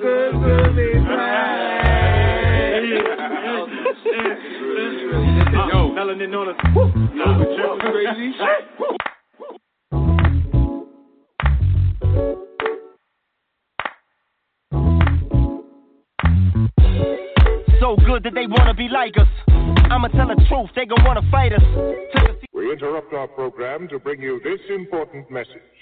good to be. Yo, on us. crazy. So good that they wanna be like us. I'ma tell the truth, they gon' wanna fight us. We interrupt our program to bring you this important message.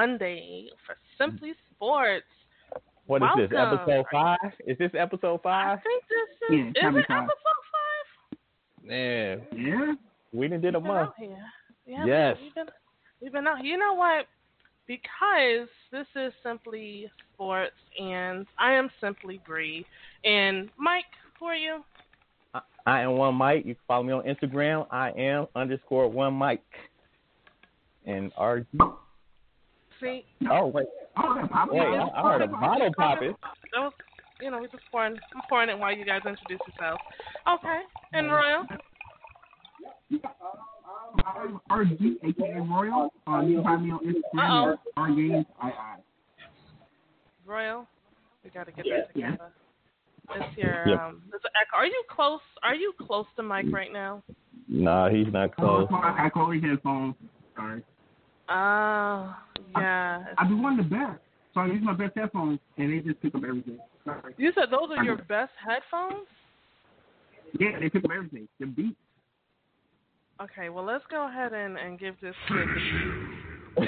Monday for Simply Sports. What is this? Episode five? Is this episode five? I five? think this Yeah, is. it's is it five. episode five? Man, Yeah. we done did a We've been month. out here. Yeah, Yes. We've been, we've been out. You know what? Because this is Simply Sports, and I am Simply Bree. And Mike, who are you? I, I am one Mike. You can follow me on Instagram. I am underscore one Mike. And RG. See, Oh wait, Oh, that pop wait, I, I heard a bottle popping. that was, you know, we just pouring. I'm pouring it while you guys introduce yourselves. Okay, and Royal. I'm RG, aka Royal. Uh, you can find me on Instagram. at RGames. I, I. Royal, we got to get Yeah. that together. It's your Yep. um. It's a echo. Are you close? Are you close to Mike right now? Nah, he's not Oh, close. I Chloe headphones. Sorry. Oh, yeah. I do one of the best. So I use my best headphones, and they just pick up everything. Sorry. You said those are your best headphones? Yeah, they pick up everything. The beats. Okay, well let's go ahead and, and give this kid the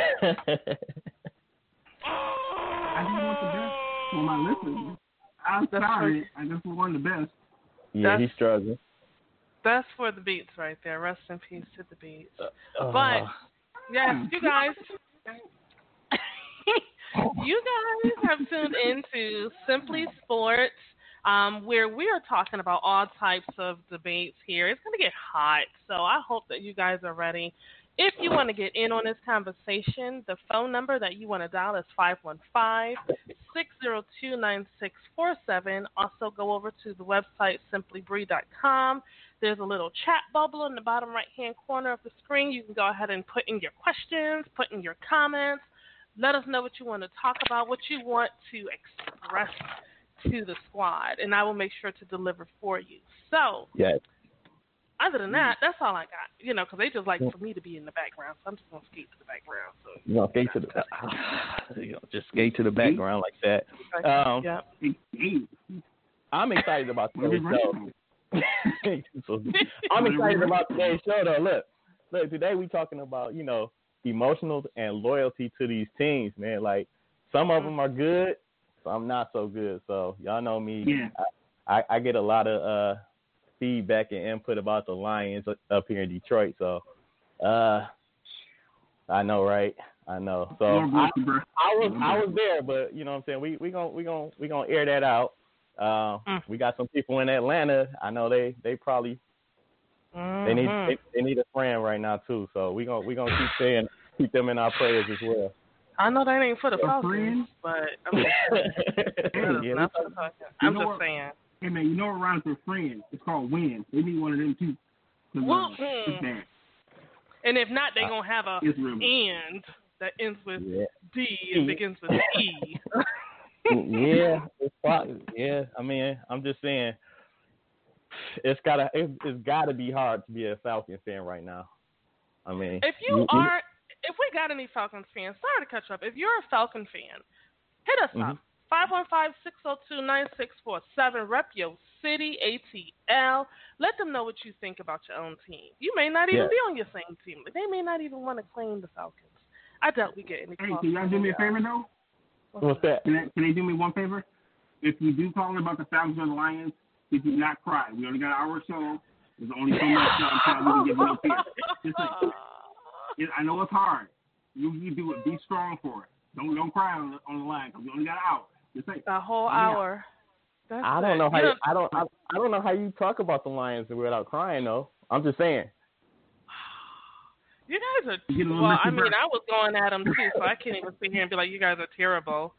I just want the best for my listeners. I'm That's sorry. right. I just want the best. yeah, That's- he's struggling. That's for the beats right there. Rest in peace to the beats. Uh, But yes, you guys you guys have tuned into Simply Sports, um, where we are talking about all types of debates here. It's going to get hot, so I hope that you guys are ready. If you want to get in on this conversation, the phone number that you want to dial is 515 602 9647. Also, go over to the website simplybree.com. There's a little chat bubble in the bottom right hand corner of the screen. You can go ahead and put in your questions, put in your comments. Let us know what you want to talk about, what you want to express to the squad, and I will make sure to deliver for you. So, yes. other than that, that's all I got. You know, because they just like for me to be in the background, so I'm just gonna skate to the background. So, You know, skate to the, you know, just skate to the background like that. Um, yeah. I'm excited about what is today's show. So, I'm excited about today's show though. Look, look, today we talking about, you know, emotional and loyalty to these teams, man. Like some of them are good, some not so good. So y'all know me. Yeah. I, I get a lot of uh feedback and input about the Lions up here in Detroit. So uh I know, right? I know. So I, bless you, bro. I was I was there, but you know what I'm saying. We we gonna we gonna we gonna air that out. Uh, Mm. We got some people in Atlanta. I know they they probably they need Mhm. they, they need a friend right now too. So we gonna we gonna keep saying keep them in our prayers as well. I know that ain't for the A Falcons, but I'm just, that is Yeah, not for the Falcons. You I'm know just what? saying. Hey man, you know what rhymes with friend? It's called win. They need one of them too. Well, hmm. And if not, they gonna have a end that ends with yeah, D and begins with E. yeah, it's probably, yeah. I mean, I'm just saying, it's gotta it's, it's gotta be hard to be a Falcon fan right now. I mean, If you are, if we got any Falcons fans, sorry to cut you up. If you're a Falcon fan, hit us up. Mhm. 515-602-9647. Rep your city, ATL. Let them know what you think about your own team. You may not even Yeah. be on your same team. But they may not even want to claim the Falcons. I doubt we get any Hey, can y'all do me a favor though? What's that? Can they, can they do me one favor? If you do call in about the Falcons or the Lions, if you not cry, we only got an hour show. There's only so much time we can give you up here. Just like, it, I know it's hard. You you do it. Be strong for it. Don't don't cry on the, on the line because we only got an hour. Just say A whole hour. That's I don't know how You you, I don't I, I don't know how you talk about the Lions without crying though. I'm just saying. You guys are You get well. I mean, I was going at them too, so I can't even sit here and be like, "You guys are terrible."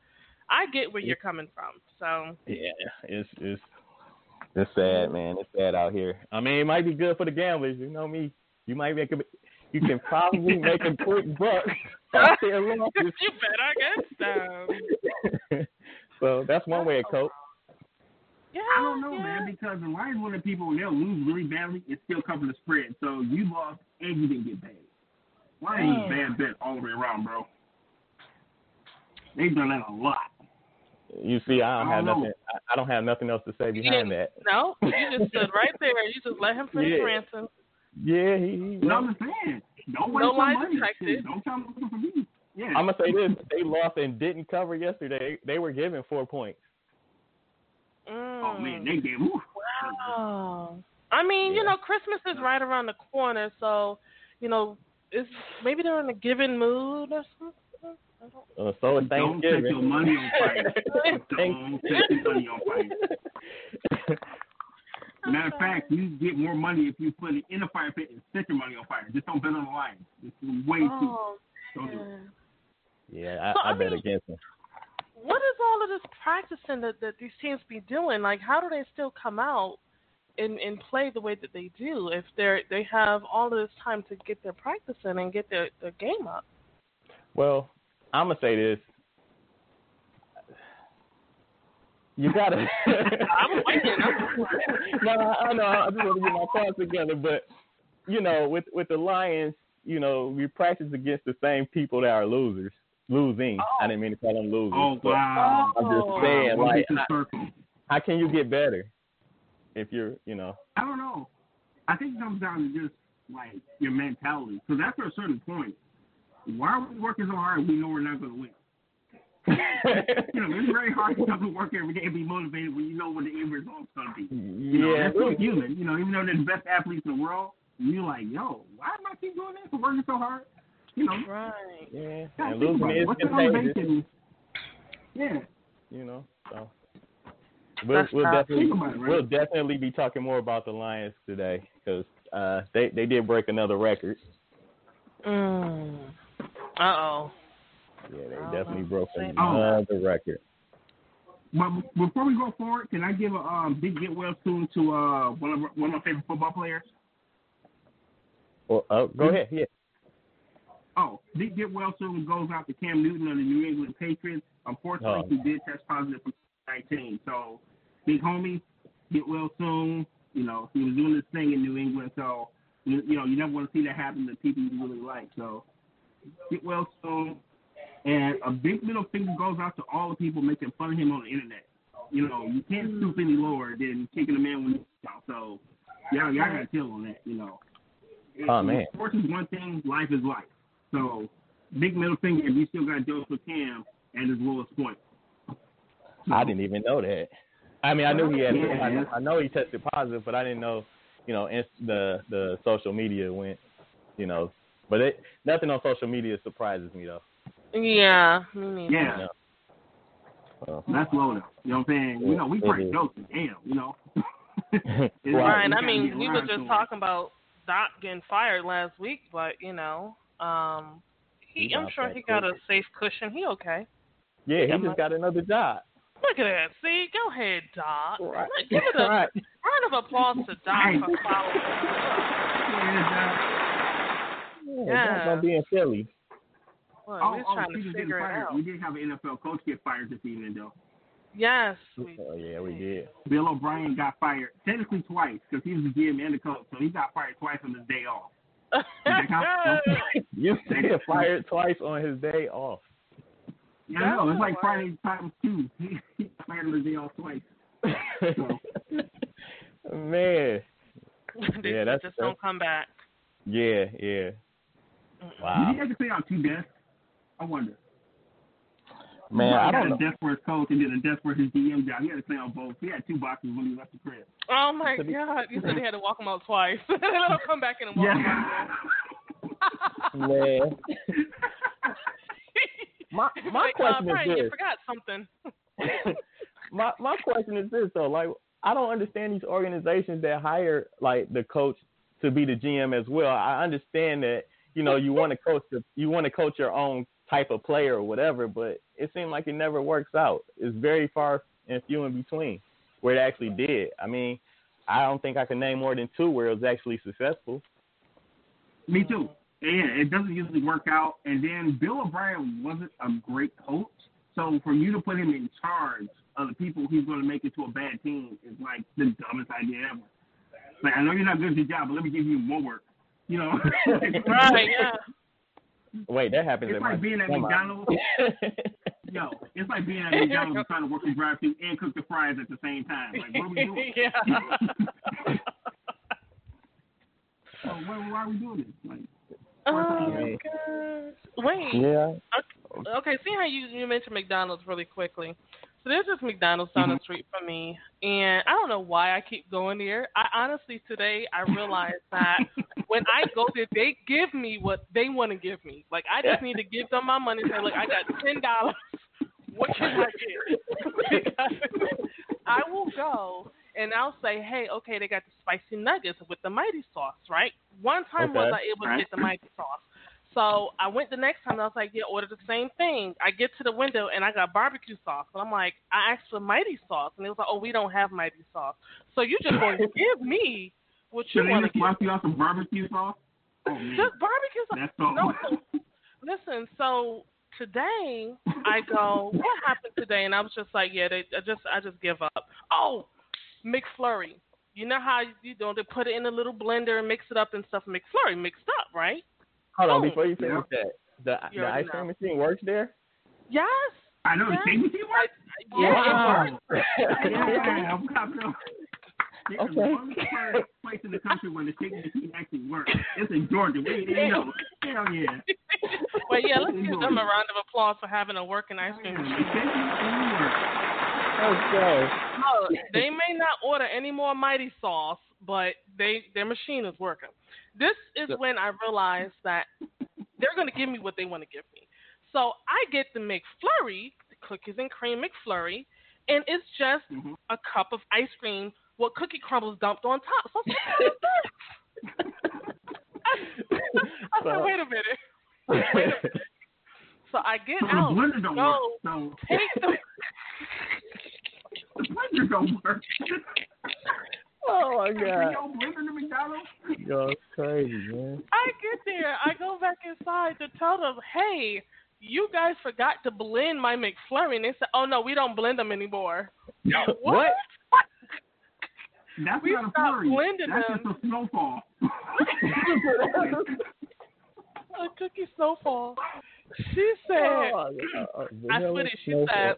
I get where you're coming from. So Yeah, it's it's it's sad, man. It's sad out here. I mean, it might be good for the gamblers. You know me. You might make a, you can probably make a quick buck out there losses. you better get them. so so that's one way to cope. Yeah, I don't know, yeah. man, because the Lions one of the people when they'll lose really badly, it's still covering the spread. So you lost and you didn't get paid. Lions Mm. bad bet all the way around, bro. They've done that a lot. You see, I don't I have don't know. nothing. I, I don't have nothing else to say You behind didn't- that. No, you just stood right there. You just let him finish Yeah. ransom. Yeah, he. he You I'm saying? Don't waste No your lies money. detected. Don't come looking for me. Yeah. I'm gonna say this: they lost and didn't cover yesterday. They were given four points. Mm. oh man, they gave. Ooh. Wow. I mean, you know, Christmas is right around the corner, so you know, it's maybe they're in a given mood or something. Don't Uh, so it's Don't take your money on fight. Don't take your money on fight. Matter of fact, you get more money if you put it in a fire pit and set your money on fire. Just don't bet on the line. It's way too. Oh, Don't do it. man. Yeah, So, I, I I bet mean- against them. What is all of this practicing that, that these teams be doing? Like, how do they still come out and, and play the way that they do if they're they have all of this time to get their practice in and get their, their game up? Well, I'm gonna say this. You gotta. I'm waiting. no, I know. I just want to get my thoughts together, but you know, with with the Lions, you know, we practice against the same people that are losers, losing. I oh. didn't mean to call them losers. Oh wow! I'm just Oh. saying, Wow, like, how, how can you get better if you're, you know? I don't know. I think it comes down to just like your mentality. Because after a certain point, why are we working so hard? We know we're not going to win. You know, it's very hard to come to work every day and be motivated when you know what the end result's going to be. You know, yeah, that's still human. You know, even though they're the best athletes in the world, you're like, yo, why am I keep doing this and working so hard? You know, Right. yeah. gotta And losing about What's the contagious, motivation? Yeah. you know. So we'll, we'll definitely Think about it, right? we'll definitely be talking more about the Lions today because uh, they they did break another record. Mm. Uh oh. Yeah, they Oh, definitely broke say another record. But before we go forward, can I give a um, big get well soon to uh, one of one of my favorite football players? Well, uh, go ahead. Yeah. Oh, big get well soon goes out to Cam Newton of the New England Patriots. Unfortunately, Oh. he did test positive for 19. So, big homie, get well soon. You know, he was doing this thing in New England, so you, you know you never want to see that happen to people you really like. So, get well soon. And a big middle finger goes out to all the people making fun of him on the internet. You know, you can't stoop any lower than kicking a man when he's out. So, y'all, y'all got to chill on that. You know. Oh, man. Sports is one thing. Life is life. So, big middle finger if you still got Joseph Cam at his lowest point. I didn't even know that. I mean, I knew he had. Yeah. I, know, I know he tested positive, but I didn't know. You know, inst- the the social media went. You know, but it nothing on social media surprises me though. Yeah. Me neither. Yeah, No. So, that's low though. You know what I'm saying? You know, we It probably is. joking. Damn, you know. Right. We Right. I mean, we were just it. talking about Doc getting fired last week, but you know, um, he, He I'm sure he got a safe cushion. He okay. yeah, he Yeah, just my- got another job. Look at that. See, go ahead, Doc. Right. Like, Give it a Right. round of applause to Doc Right. for following. Yeah, Yeah. Doc's gonna be in Philly. Look, Oh, we're oh, trying to speaking of getting figure it out. we did have an NFL coach get fired this evening though. Yes. We, Oh yeah, we did. Bill O'Brien got fired technically twice because he was the GM and the coach, so he got fired twice on his day off. Does that count? You get fired twice on his day off. Yeah, I know. It's like Wow. Friday times two. he got fired on his day off twice. Man, they Yeah, that's- just don't come back. yeah, yeah. Did Wow. he to play on two desks? I wonder. Man, Bro, I he don't had know. a desk for his coach and then a desk for his DM job. He had to play on both. He had two boxes when he left the crib. Oh my god! You said they had to walk him out twice. Let him come back in and walk. Yeah. Man, my my like, question uh, is Brian, you this. forgot something. my my question is this though, like I don't understand these organizations that hire like the coach to be the GM as well. I understand that you know you want to coach the you want to coach your own type of player or whatever, but it seems like it never works out. It's very far and few in between where it actually did. I mean, I don't think I can name more than two where it was actually successful. Me too. Yeah, it doesn't usually work out. And then Bill O'Brien wasn't a great coach. So for you to put him in charge of the people he's going to make it to a bad team is like the dumbest idea ever. Like, I know you're not good at your job, but let me give you more work. You know? Right? Yeah. Wait, that happens It's at like my being at. McDonald's. Yo, it's like being at McDonald's and trying to work the drive-thru and cook the fries at the same time. Like, what are we doing? yeah. So why, why are we doing this? Like, Oh my gosh. Wait. yeah. Okay, see how you you mentioned McDonald's really quickly. So there's this McDonald's down the mm-hmm. street from me, and I don't know why I keep going there. I honestly today I realized that when I go there, they give me what they want to give me. Like I just need to give them my money and say, look, I got ten dollars. What can I get? I will go and I'll say, hey, okay, they got the spicy nuggets with the mighty sauce, right? One time was I able to get the mighty sauce. So I went the next time and I was like, yeah, order the same thing. I get to the window and I got barbecue sauce. And I'm like, I asked for mighty sauce. And it was like, oh, we don't have mighty sauce. So you just going to give me what you they want to give. slap you some barbecue sauce? Oh man, Just barbecue sauce. that's all. No, so- listen, so today I go, what happened today? And I was just like, yeah, they I just I just give up. Oh, McFlurry. You know how you know they put it in a little blender and mix it up and stuff. McFlurry mixed up, right? Hold on, before you finish Yeah. that, the the already ice cream machine works there. Yes. I know Yeah. the shake machine works. Yeah, Wow. it works. Yeah, I'm copping up. There's Okay. one place in the country where the shake machine actually works. It's in Georgia. We ain't know. Hell yeah. Well, yeah, let's give them a round of applause for having a working ice cream Yeah, machine. Okay. They may not order any more mighty sauce, but they their machine is working. This is when I realized that they're going to give me what they want to give me. So I get the McFlurry, the cookies and cream McFlurry, and it's just Mhm. a cup of ice cream with cookie crumbles dumped on top. So I was like, I said, wait a minute. Wait a minute. So I get So the out, blender don't go work. So take the the blender don't work. Oh my god. your blender to McDonald's. Yo, it's crazy, man. I get there. I go back inside to tell them, hey, you guys forgot to blend my McFlurry. And they said, oh, no, we don't blend them anymore. What? That's We not a stopped flurry. blending That's them. just a snowfall. A cookie snowfall. She said, Oh, I vanilla swear to you, she snowfall.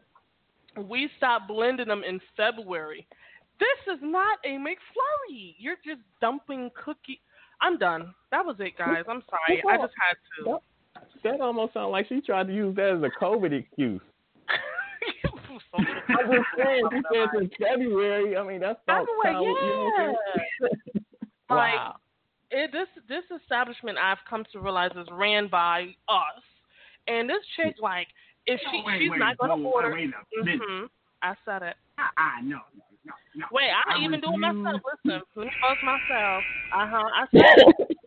said, we stopped blending them in February. This is not a McFlurry. You're just dumping cookie. I'm done. That was it, guys. I'm sorry. I just had to. That almost sounds like she tried to use that as a COVID excuse. I'm just saying, she said it's in February. I mean, that's about February, time, you know what Like, wow. it, this this establishment I've come to realize is ran by us, and this chick like if she No, wait, she's wait, not gonna no, order. Wait, no, Listen, hmm I said it. ah, no, no, no. Wait, I, I even do it myself. Listen, let me buzz myself. Uh huh. I said it.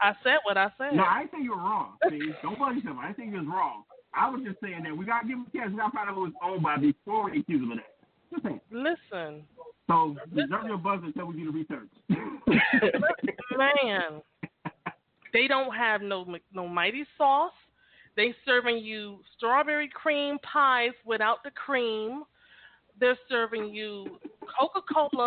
I said what I said. No, I think you're wrong. See, don't bug yourself. I think you're wrong. I was just saying that we gotta give him a chance. We gotta find out who it's owned by before we accuse him of that. Just saying. Listen, So reserve your buzz until we do the research. man, they don't have no no mighty sauce. They serving you strawberry cream pies without the cream. They're serving you Coca Cola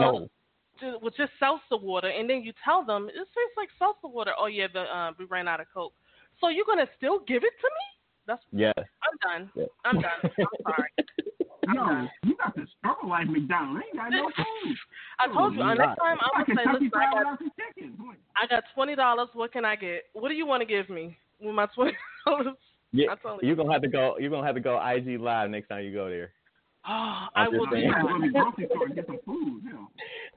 No. with just salsa water, and then you tell them it tastes like salsa water. Oh yeah, the uh, we ran out of Coke. So you're gonna still give it to me? That's Yes. I'm done. Yeah. I'm done. I'm sorry. no, you got the struggle life McDonald's. They ain't got no food. I told you. Uh, next time I'm gonna say, Kentucky listen, Fried I got, without some I got twenty dollars. What can I get? What do you want to give me with my twenty dollars? Yeah, That's you're gonna have to go. You're gonna have to go IG live next time you go there. Oh, I'm I will just do saying. You gotta go to the that. grocery store and get some food. You know.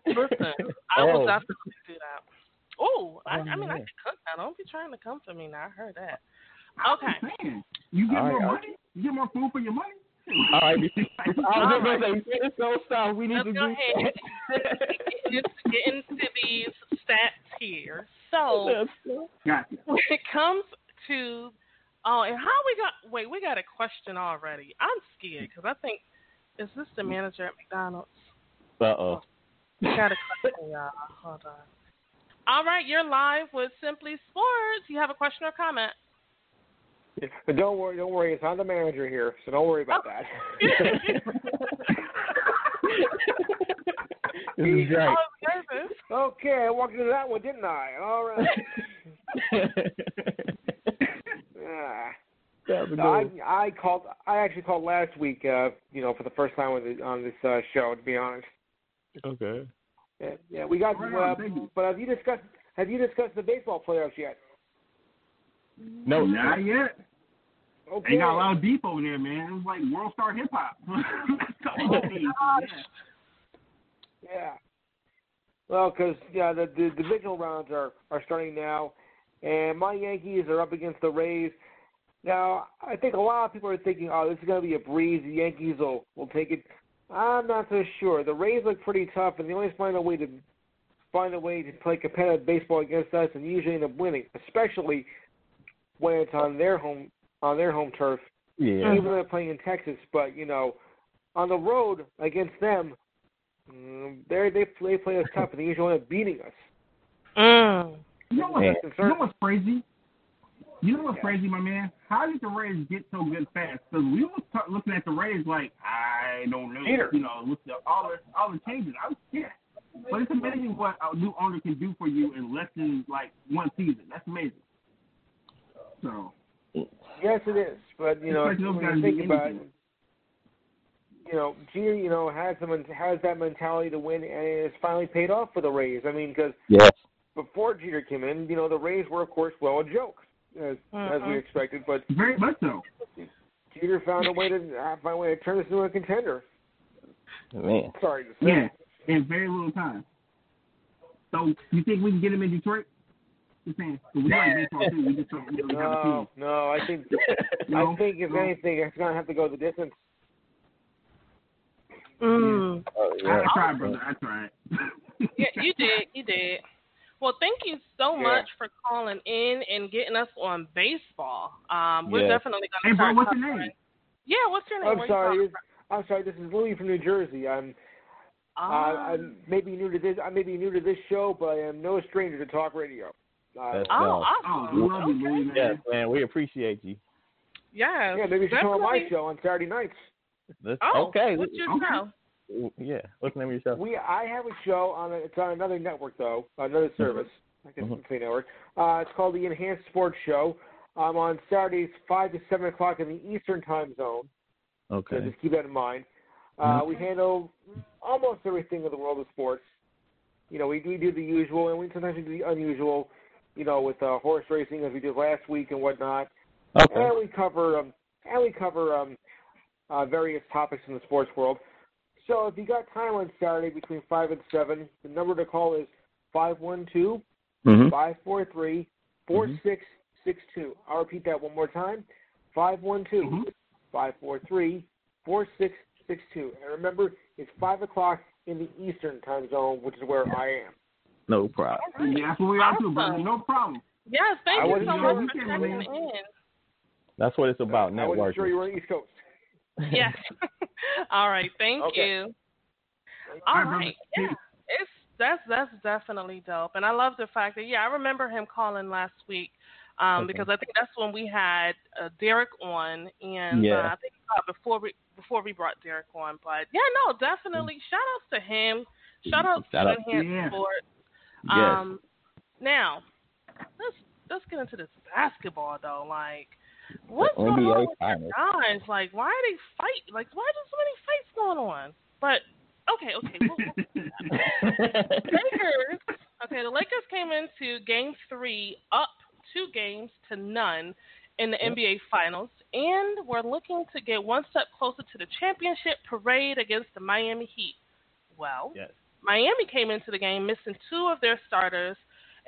Listen, I will Oh. definitely do that. Oh, I, Oh, I mean, I man. can cook now. Don't be trying to come for me now. I heard that. Okay. saying, you get All right, more all money. You get more food for your money. All right, I was All just gonna say, finish those stuff. We need Let's to go do ahead and get get into these stats here. So Gotcha. when it comes to oh, and how we got wait, we got a question already. I'm scared because I think is this the manager at McDonald's? Uh oh. We got a question, y'all. Hold on. All right, you're live with Simply Sports. You have a question or comment? But don't worry, don't worry. It's not the manager here, so don't worry about that. This is great. was okay, I walked into that one, didn't I? All right. Ah. that I. I called. I actually called last week. Uh, you know, for the first time on, the, on this uh, show. To be honest. Okay. Yeah, yeah we got. Right uh, on, thank but have you discussed? Have you discussed the baseball playoffs yet? No. Not yet. Okay. They got a lot of deep over there, man. It was like world star hip hop. yeah. Yeah. Well, because yeah, the, the divisional rounds are are starting now, and my Yankees are up against the Rays. Now, I think a lot of people are thinking, oh, this is going to be a breeze. The Yankees will will take it. I'm not so sure. The Rays look pretty tough, and they always find a way to find a way to play competitive baseball against us, and usually end up winning, especially when it's on their home on their home turf Yeah. even though they're playing in Texas. But you know, on the road against them, mm, they they play play us tough, and they usually end up beating us. Mm. You know, what, Yeah. you know what's crazy? You know what's crazy, my man? How did the Rays get so good fast? Because we were t- looking at the Rays like, I don't know. Jeter. You know, with the, all the all the changes. I was scared. But it's amazing what a new owner can do for you in less than like one season. That's amazing. So Yes, it is. But you know, It's like when you think about it, anything. You know, Jeter, you know, has the has that mentality to win, and it's finally paid off for the Rays. I mean, because Yes. before Jeter came in, you know, the Rays were of course well a joke, as as we expected. But very much so. Jeter found a way to uh, find a way to turn this into a contender. Man. Sorry to say. Yeah, in very little time. So you think we can get him in Detroit? Just saying. 'Cause we like baseball too. We just don't really have a team. No, no, I think No? I think if No? anything, it's gonna have to go the distance. Mm. Oh, I, I tried, brother. I tried. Yeah, you did. You did. Well, thank you so Yeah. much for calling in and getting us on baseball. Um, we're Yeah. definitely Hey, going to bro, start. what's your covering- name? Yeah, what's your name? I'm Where sorry. this- I'm sorry. This is Louis from New Jersey. I'm from? uh, Ah. I'm maybe new to this. I may be new to this show, but I am no stranger to talk radio. Uh, That's- oh, No. Oh, awesome. we love you, okay. Louis, man. Yes, man. We appreciate you. Yes, yeah, maybe you should come on my show on Saturday nights. Let's, Oh, okay. What's your Okay. show? Yeah. What's the name of your show? We I have a show on a, it's on another network though, another service. I guess Mhm. it's a network. Uh, it's called the Enhanced Sports Show. I'm on Saturdays five to seven o'clock in the Eastern Time Zone. Okay. So just keep that in mind. Uh, we handle almost everything in the world of sports. You know, we, we do the usual, and we sometimes we do the unusual. You know, with uh, horse racing as we did last week and whatnot. Okay. And we cover um, and we cover um, uh, various topics in the sports world. So if you got time on Saturday between five and seven, the number to call is five one two Mm-hmm. five four three four six six two. I'll repeat that one more time. Five one two Mhm. five four three four six six two. And remember, it's five o'clock in the Eastern time zone, which is where I am. No problem. Yeah, that's what we are too, brother. No problem. Yes, thank I you so much for came checking in. in. That's what it's about. I wasn't sure you were on the East Coast. Yes. All right, thank Okay. you. All All right, right, yeah, it's that's that's definitely dope, and I love the fact that yeah, I remember him calling last week, um, Okay. because I think that's when we had uh, Derek on, and Yeah. uh, I think uh, before we before we brought Derek on, but yeah, no, definitely shout outs to him, shout outs Shout to out. Enhanced Yeah. Sports. Yes. Um, now let's let's get into this basketball though, like. What's The going NBA on with finals. your guys? Like, why are they fight? Like, why are there so many fights going on? But okay, okay. We'll, we'll Lakers. Okay, the Lakers came into Game Three up two games to none, in the NBA Finals, and we're looking to get one step closer to the championship parade against the Miami Heat. Well, Yes. Miami came into the game missing two of their starters.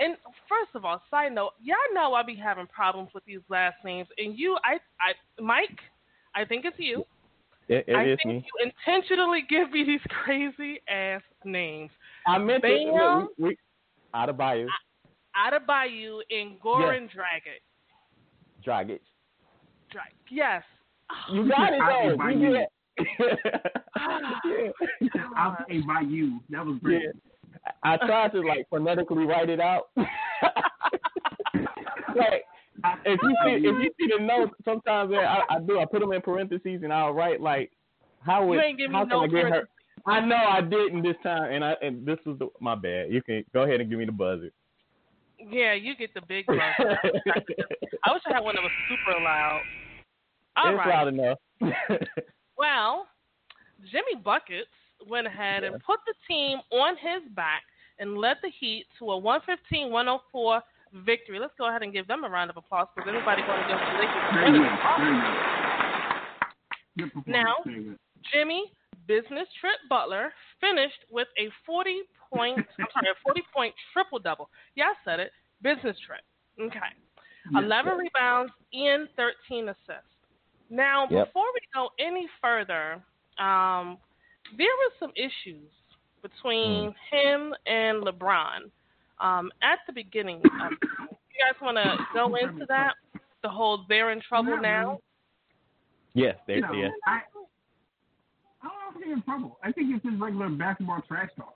And first of all, side note, y'all know I be having problems with these last names. And you, I, I, Mike, I think it's you. It, it I is think me. you intentionally give me these crazy ass names. I meant to. Bam. We, we, out of Bayou, Adebayo and Goran Dragic. Dragic. Drag. Yes. You got it though. Adebayo. You did. Ah, yeah. I'll say by you. That was great. I tried to like phonetically write it out. like if you see if you see the notes, sometimes I, I do. I put them in parentheses and I'll write like how would You ain't how no can I get her? I know I didn't this time, and I and this was the, my bad. You can go ahead and give me the buzzer. Yeah, you get the big buzzer. I wish I had one that was super loud. All it's right. loud enough. Well, Jimmy Buckets went ahead and put the team on his back and led the Heat to a 115-104 victory. Let's go ahead and give them a round of applause because anybody going against the Lakers is Very winning. good. Very good. Good. Now- Jimmy Business Trip Butler finished with a 40 point, I'm sorry, a 40 point triple double. Yeah, I said it. Business Trip. Okay. 11 rebounds and 13 assists. Now, Yep. before we go any further, um, there were some issues between him and LeBron um, at the beginning. Of, you guys want to go into that? The whole they're in trouble Not now. yes, there. You know, yeah. I, I don't think they're in trouble. I think it's just regular basketball trash talk.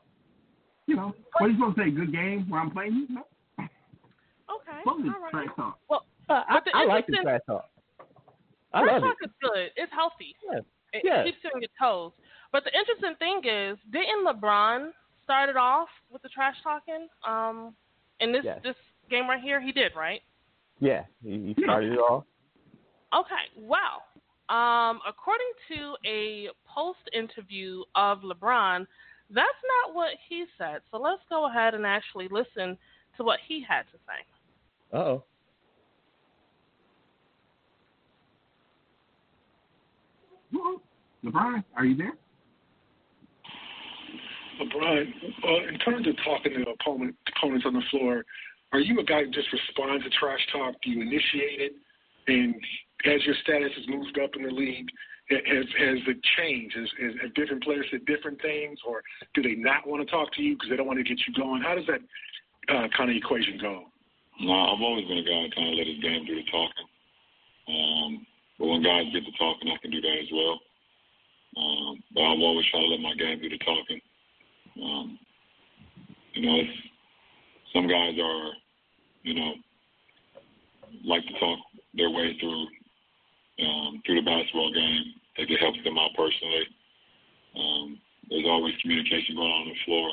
You know, what are you supposed to say? Good game while I'm playing you? No, Okay. totally all right. trash talk. Well, Uh, I, I like the trash talk. I trash love it. talk is good. It's healthy. Yeah. It Yeah. keeps you on your toes. But the interesting thing is, didn't LeBron start it off with the trash talking? Um, in this Yes. this game right here, he did, right? Yeah, he, he started it off. Okay. Well, um, according to a post interview of LeBron, that's not what he said. So let's go ahead and actually listen to what he had to say. Uh oh. Well, LeBron, are you there? LeBron, uh, in terms of talking to opponent, opponents on the floor, are you a guy who just responds to trash talk? Do you initiate it? And as your status has moved up in the league, has has it changed? Has, has, have different players said different things, or do they not want to talk to you because they don't want to get you going? How does that uh, kind of equation go? No, I've always been a guy that kind of let his game do the talking. Um, but when guys get to talking, I can do that as well. Um, but I've always tried to let my game do the talking. Um, you know, it's, some guys are, you know, like to talk their way through um, through the basketball game. I think it helps them out personally. Um, there's always communication going on on the floor.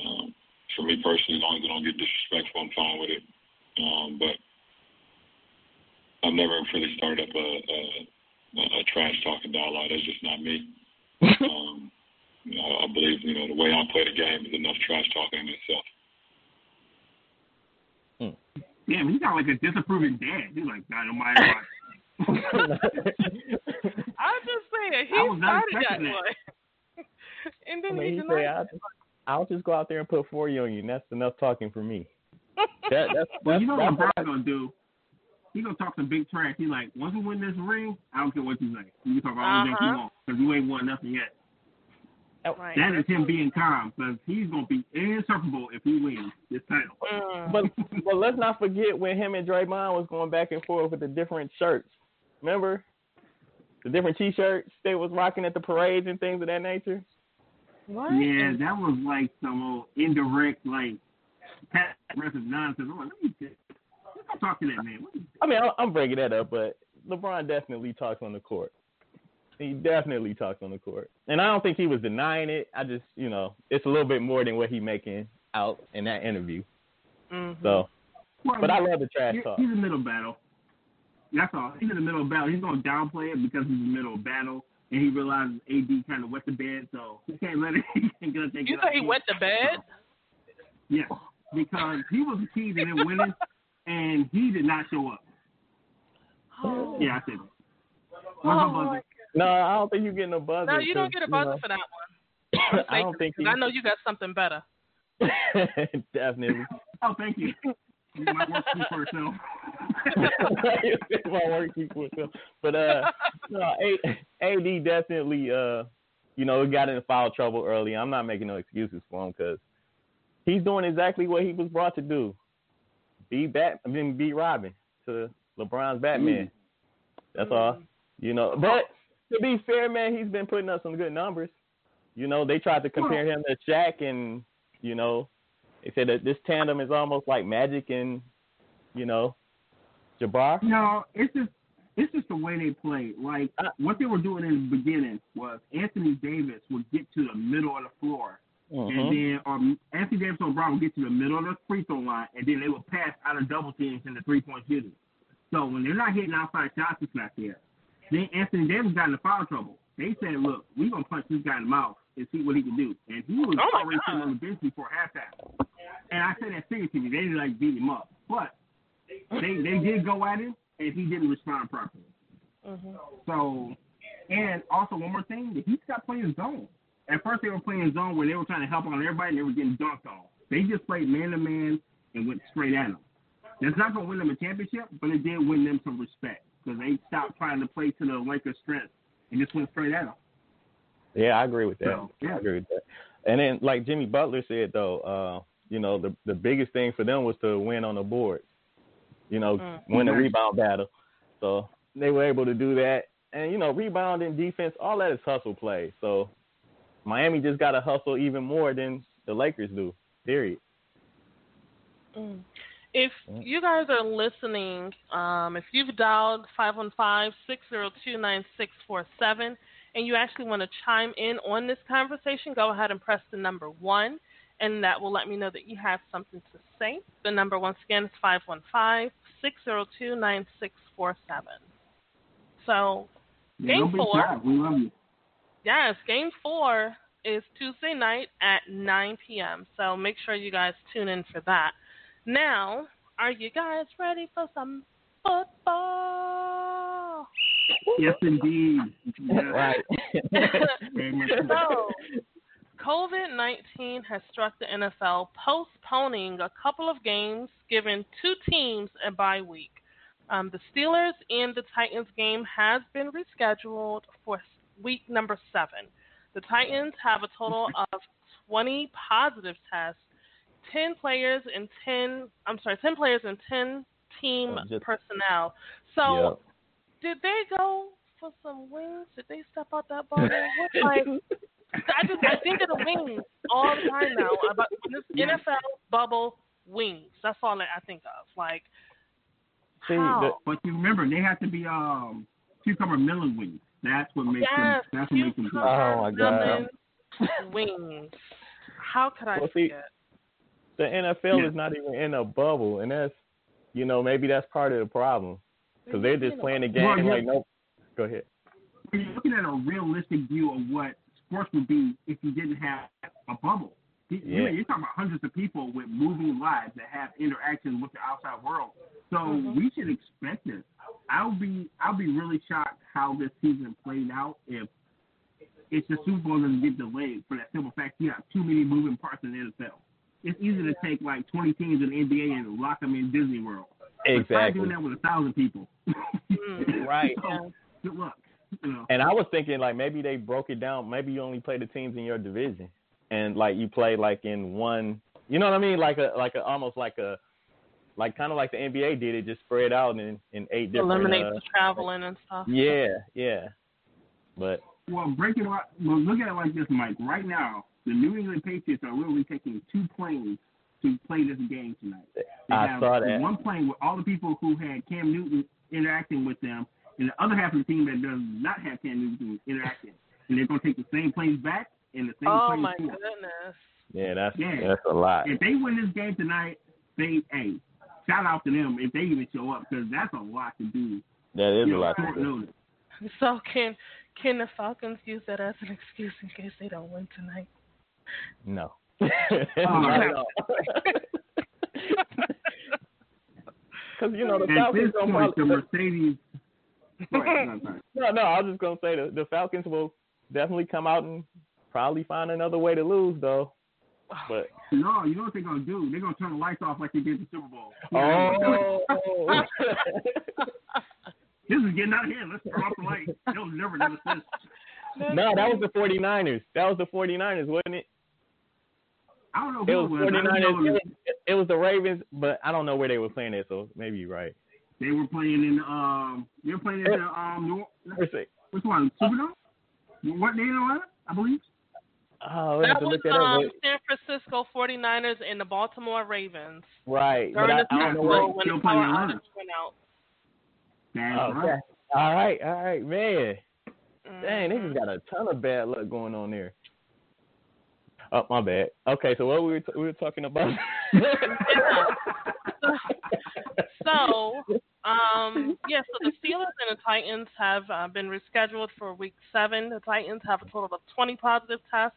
Um, for me personally, as long as I don't get disrespectful, I'm fine with it. Um, but I've never really started up a, a, a trash talking dialogue. That's just not me. um, you know, I believe you know the way I play the game is enough trash talking in itself. Damn, he sound like a disapproving dad. He's like, nah, no matter. I'm just saying, he I was not started that expecting that. way. and I then mean, he he denied say, it. I'll just, I'll just go out there and put 40 on you, and that's enough talking for me. That, that's, Well, that's, you know what that's LeBron's gonna do? He's gonna talk some big trash. He's like, once we win this ring, I don't care what you say. You can talk all the things you Uh-huh. want because you ain't won nothing yet. Right. That is him being calm because he's gonna be inseparable if he wins this title. Mm. but but let's not forget when him and Draymond was going back and forth with the different shirts. Remember the different T-shirts they was rocking at the parades and things of that nature. what? Yeah, that was like some old indirect, like passive aggressive nonsense. I'm like, let me just, talk to that man. I mean, I- I'm breaking that up, but LeBron definitely talks on the court. He definitely talks on the court, and I don't think he was denying it. I just, you know, it's a little bit more than what he making out in that interview. Mhm. So, Well, but I love the trash he- talk. He's in the middle of battle. That's all. He's in the middle of battle. He's gonna downplay it because he's in the middle of battle, and he realizes AD kind of wet the bed, so he can't let it. He ain't gonna take You it say out. he went to bed? Yes, because he was the key to them winning, and he did not show up. Oh. Yeah, I said that. Oh, Where's my my buzzer? No, I don't think you're getting a buzzer. No, you don't get a buzzer know, for that one. I don't think Because I know you got something better. definitely. Oh, thank you. My work speaks for itself. my work speaks for itself. But uh, no, A- AD definitely uh, you know, got into foul trouble early. I'm not making no excuses for him because he's doing exactly what he was brought to do. Be Bat, I mean, be Robin to LeBron's Batman. That's all. You know, but to be fair, man, he's been putting up some good numbers. You know, they tried to compare him to Shaq, and you know, they said that this tandem is almost like Magic and you know, Jabbar. No, it's just it's just the way they play. Like what they were doing in the beginning was Anthony Davis would get to the middle of the floor, and then um, Anthony Davis or Brown would get to the middle of the free throw line, and then they would pass out of double teams in the three point shooting. So when they're not hitting outside shots, it's not there. Then Anthony Davis got into foul trouble. They said, "Look, we're gonna punch this guy in the mouth and see what he can do." And he was Oh, already sitting on the bench before halftime. And I said that seriously. They didn't like beat him up, but they they did go at him, and he didn't respond properly. Mhm. So, and also one more thing, the Heat stopped playing zone. At first, they were playing zone where they were trying to help on everybody, and they were getting dunked on. They just played man to man and went straight at them. That's not going to win them a championship, but it did win them some respect because they stopped trying to play to the Lakers' strength and just went straight at them. Yeah, I agree with that. So, yeah. I agree with that. And then, like Jimmy Butler said, though, uh, you know, the the biggest thing for them was to win on the board. You know, Mm. win the rebound battle. So they were able to do that. And you know, rebounding, defense, all that is hustle play. So Miami just got to hustle even more than the Lakers do. Period. Mm. If you guys are listening, um, if you've dialed 515-602-9647 and you actually want to chime in on this conversation, go ahead and press the number one, and that will let me know that you have something to say. The number, once again, is 515-602-9647. So, Game don't four. We love you. Yes, game four is Tuesday night at 9 p.m. So make sure you guys tune in for that. Now, are you guys ready for some football? Yes, indeed. Yes. Right. So. So, COVID 19 has struck the NFL, postponing a couple of games, giving two teams a bye week. Um, the Steelers and the Titans game has been rescheduled for week number seven. The Titans have a total of 20 positive tests, 10 players and 10, I'm sorry, 10 players and 10 team Oh, just- personnel. So, Yep. did they go for some wings? Did they step out that bubble? What, like, I just I think of the wings all the time now about this Yeah. NFL bubble wings. That's all that I think of. Like See, how? But you remember, they have to be um cucumber melon wings. That's what makes yes, them. That's what makes them. Oh, my God. melon wings. How could I Well, see, forget? The NFL Yeah. is not even in a bubble, and that's, you know, maybe that's part of the problem because they're just playing the game Well, yeah. like nope. Go ahead. You're looking at a realistic view of what sports would be if you didn't have a bubble. You- Yeah. You're talking about hundreds of people with moving lives that have interaction with the outside world. So Mhm. we should expect this. I'll be I'll be really shocked how this season played out if it's the Super Bowl doesn't get delayed for that simple fact you have too many moving parts in the NFL. It's easy to take like 20 teams in the NBA and lock them in Disney World. But try doing that with a thousand people. Mm. Right. So, good luck. You know. And I was thinking like maybe they broke it down. Maybe you only play the teams in your division, and like you play like in one. You know what I mean? Like a like a almost like a like kind of like the NBA did it, just spread out in in eight different. Eliminate uh, the traveling and stuff. yeah, yeah. But Well, break it up. Well, look at it like this, Mike. Right now, the New England Patriots are literally taking two planes to play this game tonight. They I have saw that. One plane with all the people who had Cam Newton interacting with them, and the other half of the team that does not have Cam Newton interacting. And they're going to take the same planes back and the same Oh planes my forth. goodness. yeah, that's Yeah. that's a lot. If they win this game tonight, they hey, shout out to them if they even show up because that's a lot to do. That is you a know, lot to do. So can can the Falcons use that as an excuse in case they don't win tonight? No. Oh, Not. Because you know the At Falcons this don't point, the probably, Mercedes no, no, I was just gonna say the the Falcons will definitely come out and probably find another way to lose though. But no, you know what they're gonna do? They're gonna turn the lights off like they did the Super Bowl. Oh. this is getting out of hand. Let's turn off the lights. They'll never notice this. no, that was the 49ers. That was the 49ers, wasn't it? I don't know It who was it was. 49ers. know It was, it was the Ravens, but I don't know where they were playing it, so maybe you're right. They were playing in um. They were playing in the um. New, Let's which one? Superdome. What day was it? I believe. Oh, That was look that um, San Francisco 49ers and the Baltimore Ravens. Right. During I, the I don't Super know. Bowl when Still the playing power outage went out. That's Oh, right. okay. All right, all right, man. Dang, they Mhm. just got a ton of bad luck going on there. Oh, my bad. Okay, so what we were t- we were talking about? So, um, yeah, so the Steelers and the Titans have uh, been rescheduled for week seven. The Titans have a total of 20 positive tests,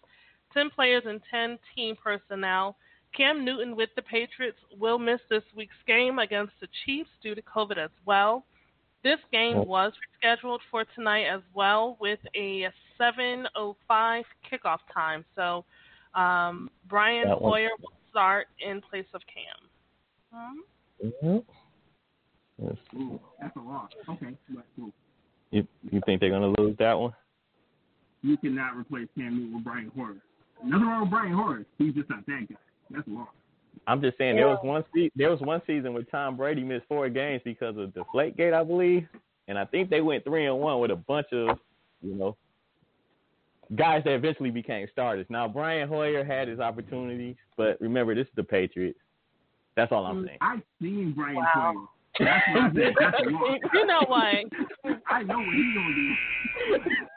10 players, and 10 team personnel. Cam Newton with the Patriots will miss this week's game against the Chiefs due to COVID as well. This game was rescheduled for tonight as well with a 7:05 kickoff time. So um, Brian That one- Hoyer will start in place of Cam. Hmm? Mhm. Yes. Ooh, that's a loss. Okay, cool. You you think they're gonna lose that one? You cannot replace Cam Newton with Brian Hoyer. Nothing wrong with Brian Hoyer. He's just not that guy. That's a loss. I'm just saying there was one se- there was one season where Tom Brady missed four games because of Deflategate, I believe, and I think they went three and one with a bunch of you know guys that eventually became starters. Now Brian Hoyer had his opportunities, but remember this is the Patriots. That's all I'm mm, saying. I've seen Brian Wow. Hoyer. That's what I said. That's a loss. You know what? I know what he's gonna do.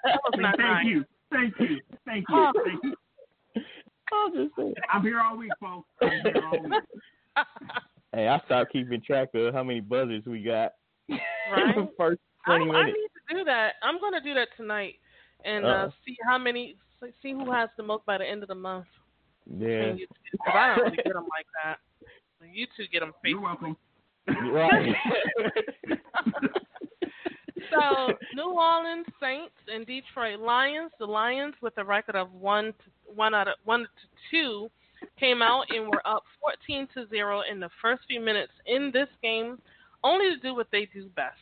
That was not Thank nice. you. Thank you. Thank you. Oh. Thank you. I'm just saying. I'm here all week, folks. I'm here all week. Hey, I stopped keeping track of how many buzzers we got. Right? in the first I, twenty I minutes. need to do that. I'm going to do that tonight and uh, Uh-oh. see how many, see who has the most by the end of the month. Yeah. And you two, 'cause I don't really get them like that. You two get them You're welcome. Right. So New Orleans Saints and Detroit Lions. The Lions, with a record of one to one out of one to two, came out and were up 14 to zero in the first few minutes in this game, only to do what they do best: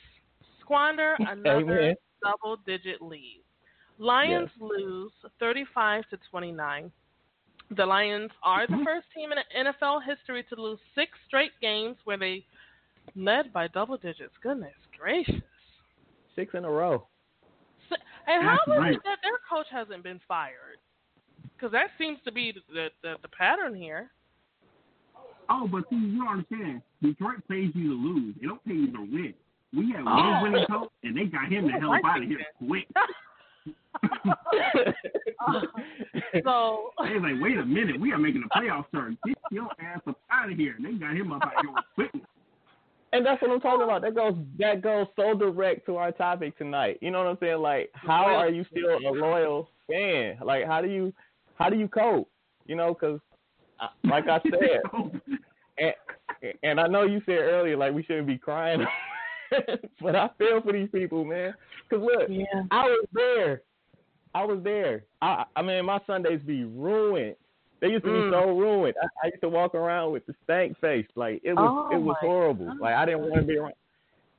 squander another double-digit lead. Lions lose 35 to 29. The Lions are the mm-hmm. first team in NFL history to lose six straight games where they led by double digits. Goodness gracious. Six in a row. And how That's is right. it that their coach hasn't been fired? Because that seems to be the, the the pattern here. Oh, but see, you don't understand. Detroit pays you to lose. They don't pay you to win. We had Oh. one winning coach, and they got him the hell out of here quick. so They was like, wait a minute, we are making a playoff turn. Get your ass up out of here. And they got him up out of here quick. And that's what I'm talking about. That goes that goes so direct to our topic tonight. You know what I'm saying? Like, how are you still a loyal fan? Like, how do you how do you cope? You know, because like I said, and, and I know you said earlier, like we shouldn't be crying, but I feel for these people, man. Because look, Yeah. I was there. I was there. I I mean, my Sundays be ruined. They used to Mm. be so ruined. I, I used to walk around with the stank face. Like it was Oh, it was horrible. God. Like I didn't want to be around.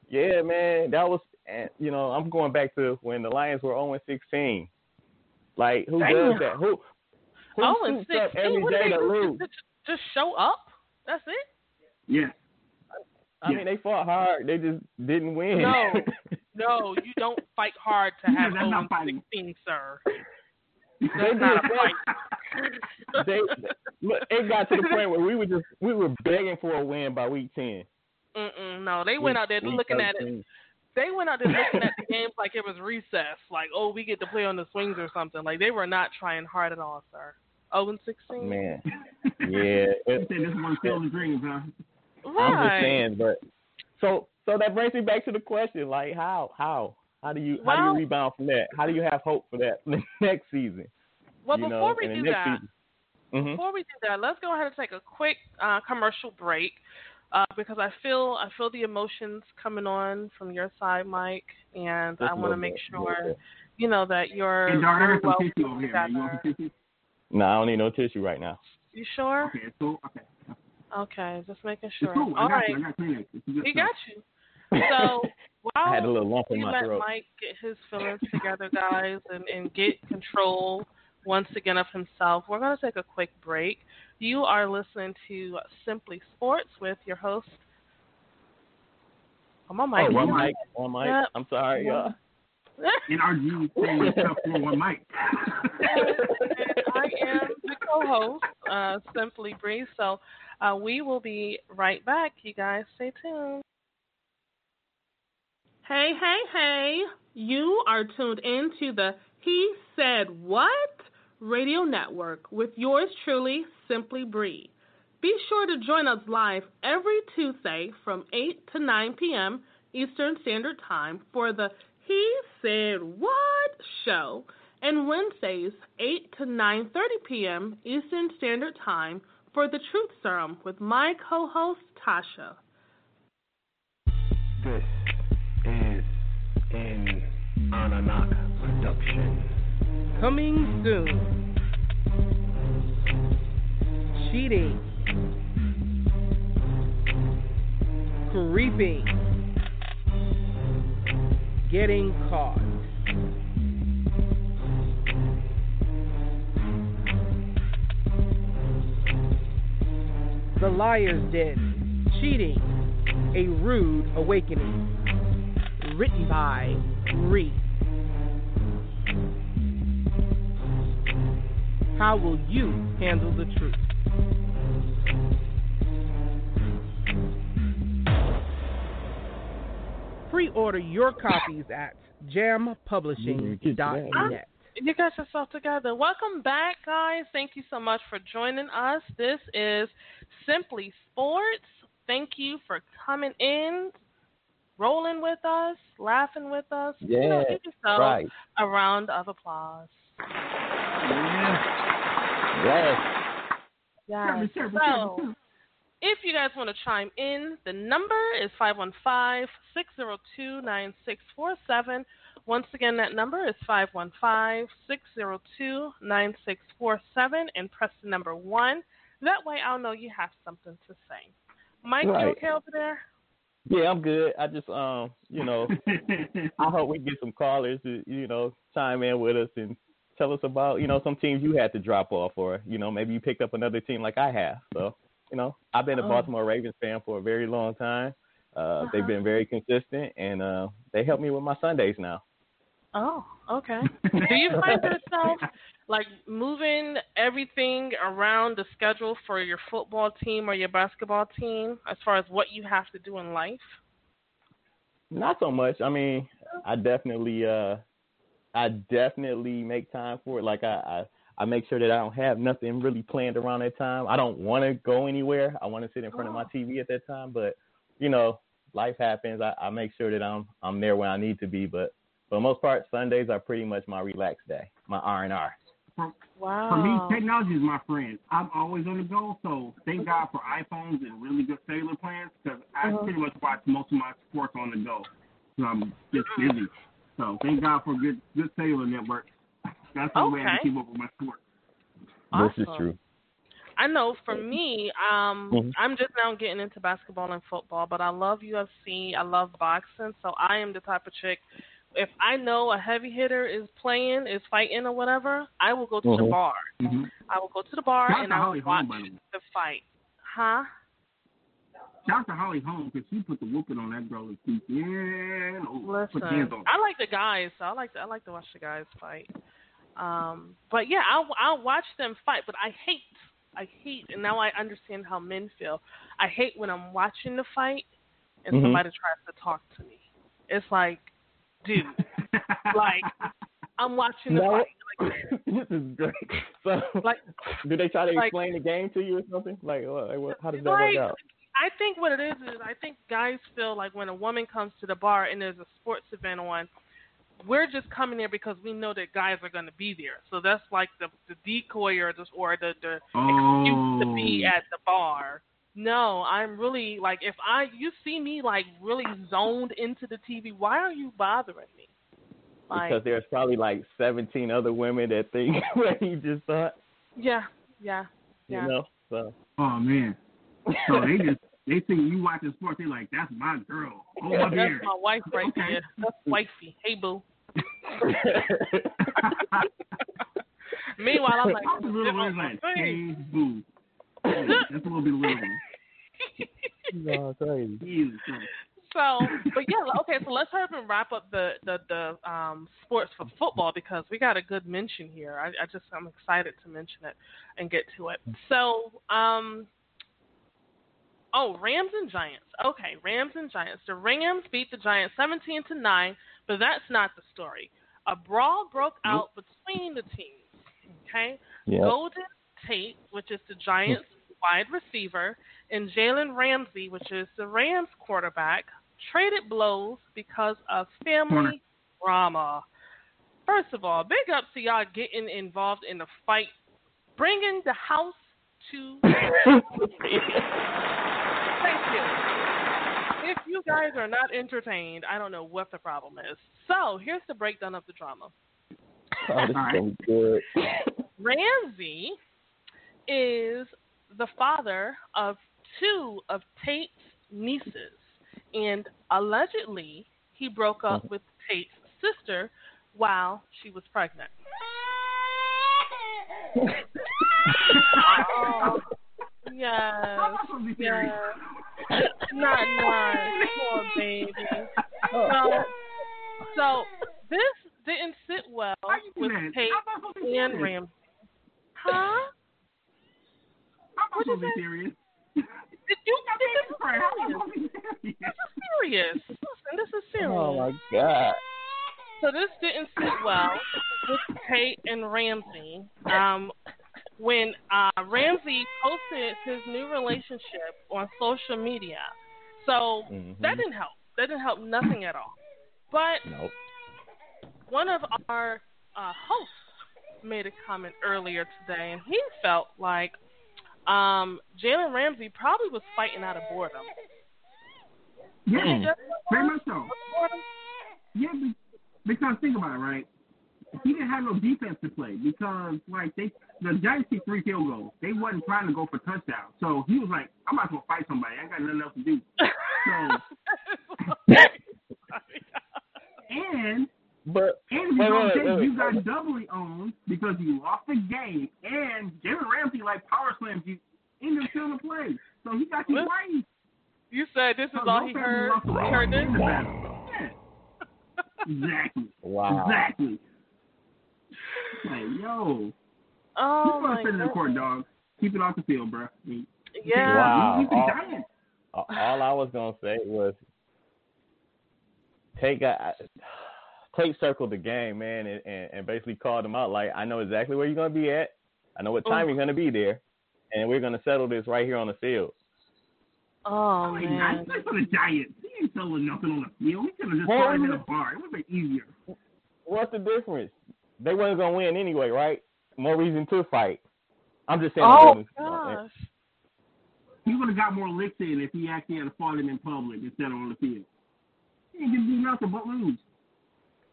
Yeah, man, that was. And you know, I'm going back to when the Lions were 0 16. Like who Damn. does that? Who who oh, and suits up 16. every What day they to lose? Just, just show up? That's it? Yeah. I mean, they fought hard. They just didn't win. No. No, you don't fight hard to have that's 0 not fighting. 16, sir. they That's did not a fight. they, look, it got to the point where we were just we were begging for a win by week ten. Mm-mm, no, they went out there Week looking at it. They went out there looking at the games like it was recess, like oh we get to play on the swings or something. Like they were not trying hard at all, sir. Oh and sixteen. Man, yeah. It, this one field of dreams, huh? I'm just saying, but so so that brings me back to the question, like how how how do you how do you rebound from that? How do you have hope for that next season? Well, you before know, we do that, season. Mhm. before we do that, let's go ahead and take a quick uh, commercial break. uh, because I feel I feel the emotions coming on from your side, Mike, and Just I a want to make sure you know that you're And Darn, I some well tissue over here. You want some tissue? No, I don't need no tissue right now. You sure? Okay, cool. Okay. Okay, just making It's sure. cool. I All got right, you. I got It's good he got you. So I had a while little lump in we my let throat. Mike get his feelings together, guys, and, and get control once again of himself, we're going to take a quick break. You are listening to Simply Sports with your host. Come on, Mike. Oh, one mic, one mic. Yep. I'm sorry, y'all. NRG saying stuff for one mic. and I am the co-host, uh, Simply Bree. So uh, we will be right back. You guys stay tuned. Hey, hey, hey! You are tuned in to the He Said What radio network with yours truly, Simply Bree. Be sure to join us live every Tuesday from 8 to 9 p.m. Eastern Standard Time for the He Said What show, and Wednesdays 8 to 9:30 p.m. Eastern Standard Time for the Truth Serum with my co-host Tasha. This is an Ananaka production. Coming soon. Cheating. Creeping. Getting caught. The Liar's Den. Cheating. A Rude Awakening. Written by Reed. How will you handle the truth? Pre-order your copies at jampublishing.net. You got yourself together. Welcome back, guys. Thank you so much for joining us. This is Simply Sports. Thank you for coming in, rolling with us, laughing with us. you know, give yourself right. a round of applause. Yes. Yes. So, if you guys want to chime in, the number is 515-602-9647. Once again, that number is 515-602-9647 and press the number 1. That way I'll know you have something to say. Mike, you okay over there? Yeah, I'm good. I just um, you know, I hope we get some callers to, you know, chime in with us and tell us about, you know, some teams you had to drop off or, you know, maybe you picked up another team like I have. So, you know, I've been a Oh. Baltimore Ravens fan for a very long time. Uh, they've been very consistent and uh they help me with my Sundays now. Oh, okay. Do you find yourself like moving everything around the schedule for your football team or your basketball team as far as what you have to do in life? Not so much. I mean, I definitely uh I definitely make time for it. Like I, I I make sure that I don't have nothing really planned around that time. I don't want to go anywhere. I want to sit in front of my TV at that time, but you know, life happens. I, I make sure that I'm I'm there where I need to be, but for the most part, Sundays are pretty much my relaxed day, my R and R. Wow. For me, technology is my friend. I'm always on the go, so thank God for iPhones and really good cellular plans because I Uh-huh. pretty much watch most of my sports on the go. So I'm just busy. So thank God for good good cellular networks. That's the way I can keep up with my sports. Awesome. This is true. I know for me, um, Mhm. I'm just now getting into basketball and football, but I love UFC. I love boxing, so I am the type of chick. If I know a heavy hitter is playing, is fighting or whatever, I will go to the Mhm. bar. Mm-hmm. I will go to the bar Shout and I will watch Holm, the fight. Huh? Shout out to Holly Holm because she put the whooping on that girl this weekend. Oh, Listen. I like the guys, so I like to, I like to watch the guys fight. Um, but yeah, I'll I'll watch them fight, but I hate I hate, and now I understand how men feel. I hate when I'm watching the fight and Mhm. somebody tries to talk to me. It's like, dude, like I'm watching the No. fight. this is great. So, like, do they try to like- explain the game to you or something? Like, what, like, what, how does that Like, work out? I think what it is is I think guys feel like when a woman comes to the bar and there's a sports event on, we're just coming there because we know that guys are going to be there. So that's like the the decoy or the or the the excuse to be Oh. at the bar No, I'm really like if I you see me like really zoned into the TV, why are you bothering me? Like, because there's probably like 17 other women that think what he just thought. yeah, yeah, yeah. You know, so Oh man. So they just they think you watching sports. They like that's my girl. Oh my That's beard. my wife right Okay. there. That's wifey. Hey boo. Meanwhile, I'm like, I'm just little "Get words off like hey boo. Hey, That's a little bit of little no, crazy. Jesus So, but yeah, okay. So let's hurry up and wrap up the the the um sports for football because we got a good mention here. I, I just I'm excited to mention it and get to it. So, um, oh, Rams and Giants. Okay, Rams and Giants. The Rams beat the Giants 17 to nine, but that's not the story. A brawl broke out between the teams. Okay, Yeah. Golden Tate, which is the Giants wide receiver, and Jalen Ramsey, which is the Rams quarterback, traded blows because of family Corner. drama. First of all, big ups to y'all getting involved in the fight, bringing the house to. Thank you. If you guys are not entertained, I don't know what the problem is. So here's the breakdown of the drama. Oh, this is gonna good. Ramsey is the father of two of Tate's nieces, and allegedly he broke up with Tate's sister while she was pregnant. oh, yes, yes. Not nice, poor baby. So, so this didn't sit well with? Tate I'm not supposed to be and. Ramsey. Huh? I'm not supposed to be serious. Did you? This is Right, serious. not supposed to be serious. This is serious. Listen, this is serious. Oh my god. So this didn't sit well with Tate and Ramsey. Um, when uh, Ramsey posted his new relationship on social media, so Mhm. that didn't help. That didn't help nothing at all. But Nope. one of our uh, hosts made a comment earlier today, and he felt like um, Jalen Ramsey probably was fighting out of boredom. Yeah, He very much so. boredom. Yeah, be- because think about it, right? He didn't have no defense to play because, like, they the Giants kicked three field goals. They wasn't trying to go for touchdowns. So he was like, I'm about to fight somebody. I ain't got nothing else to do. So, and But and if wait, you don't wait, wait, you wait. got doubly owned because you lost the game, and Jalen Ramsey like power slams you in the field of play. So he got you What? twice. You said this is So all he heard. lost He heard this. battle. Yeah. Exactly. Wow. Exactly. Like, yo, Oh you my gonna sit in the court, dog. Keep it off the field, bro. Yeah. Wow. you, you the All- All all I was gonna say was take a take circled the game, man, and, and, and basically called him out. Like I know exactly where you're gonna be at. I know what oh. time Oh. you're gonna be there, and we're gonna settle this right here on the field. Oh Like, man. That's for the Giants. He ain't selling nothing on the field. He could have just Well, started in he- a bar. It would have been easier. What's the difference? They wasn't gonna win anyway, right? More reason to fight. I'm just saying. Oh gosh. He would have got more licks in if he actually had fought him in public instead of on the field. He ain't gonna do nothing but lose.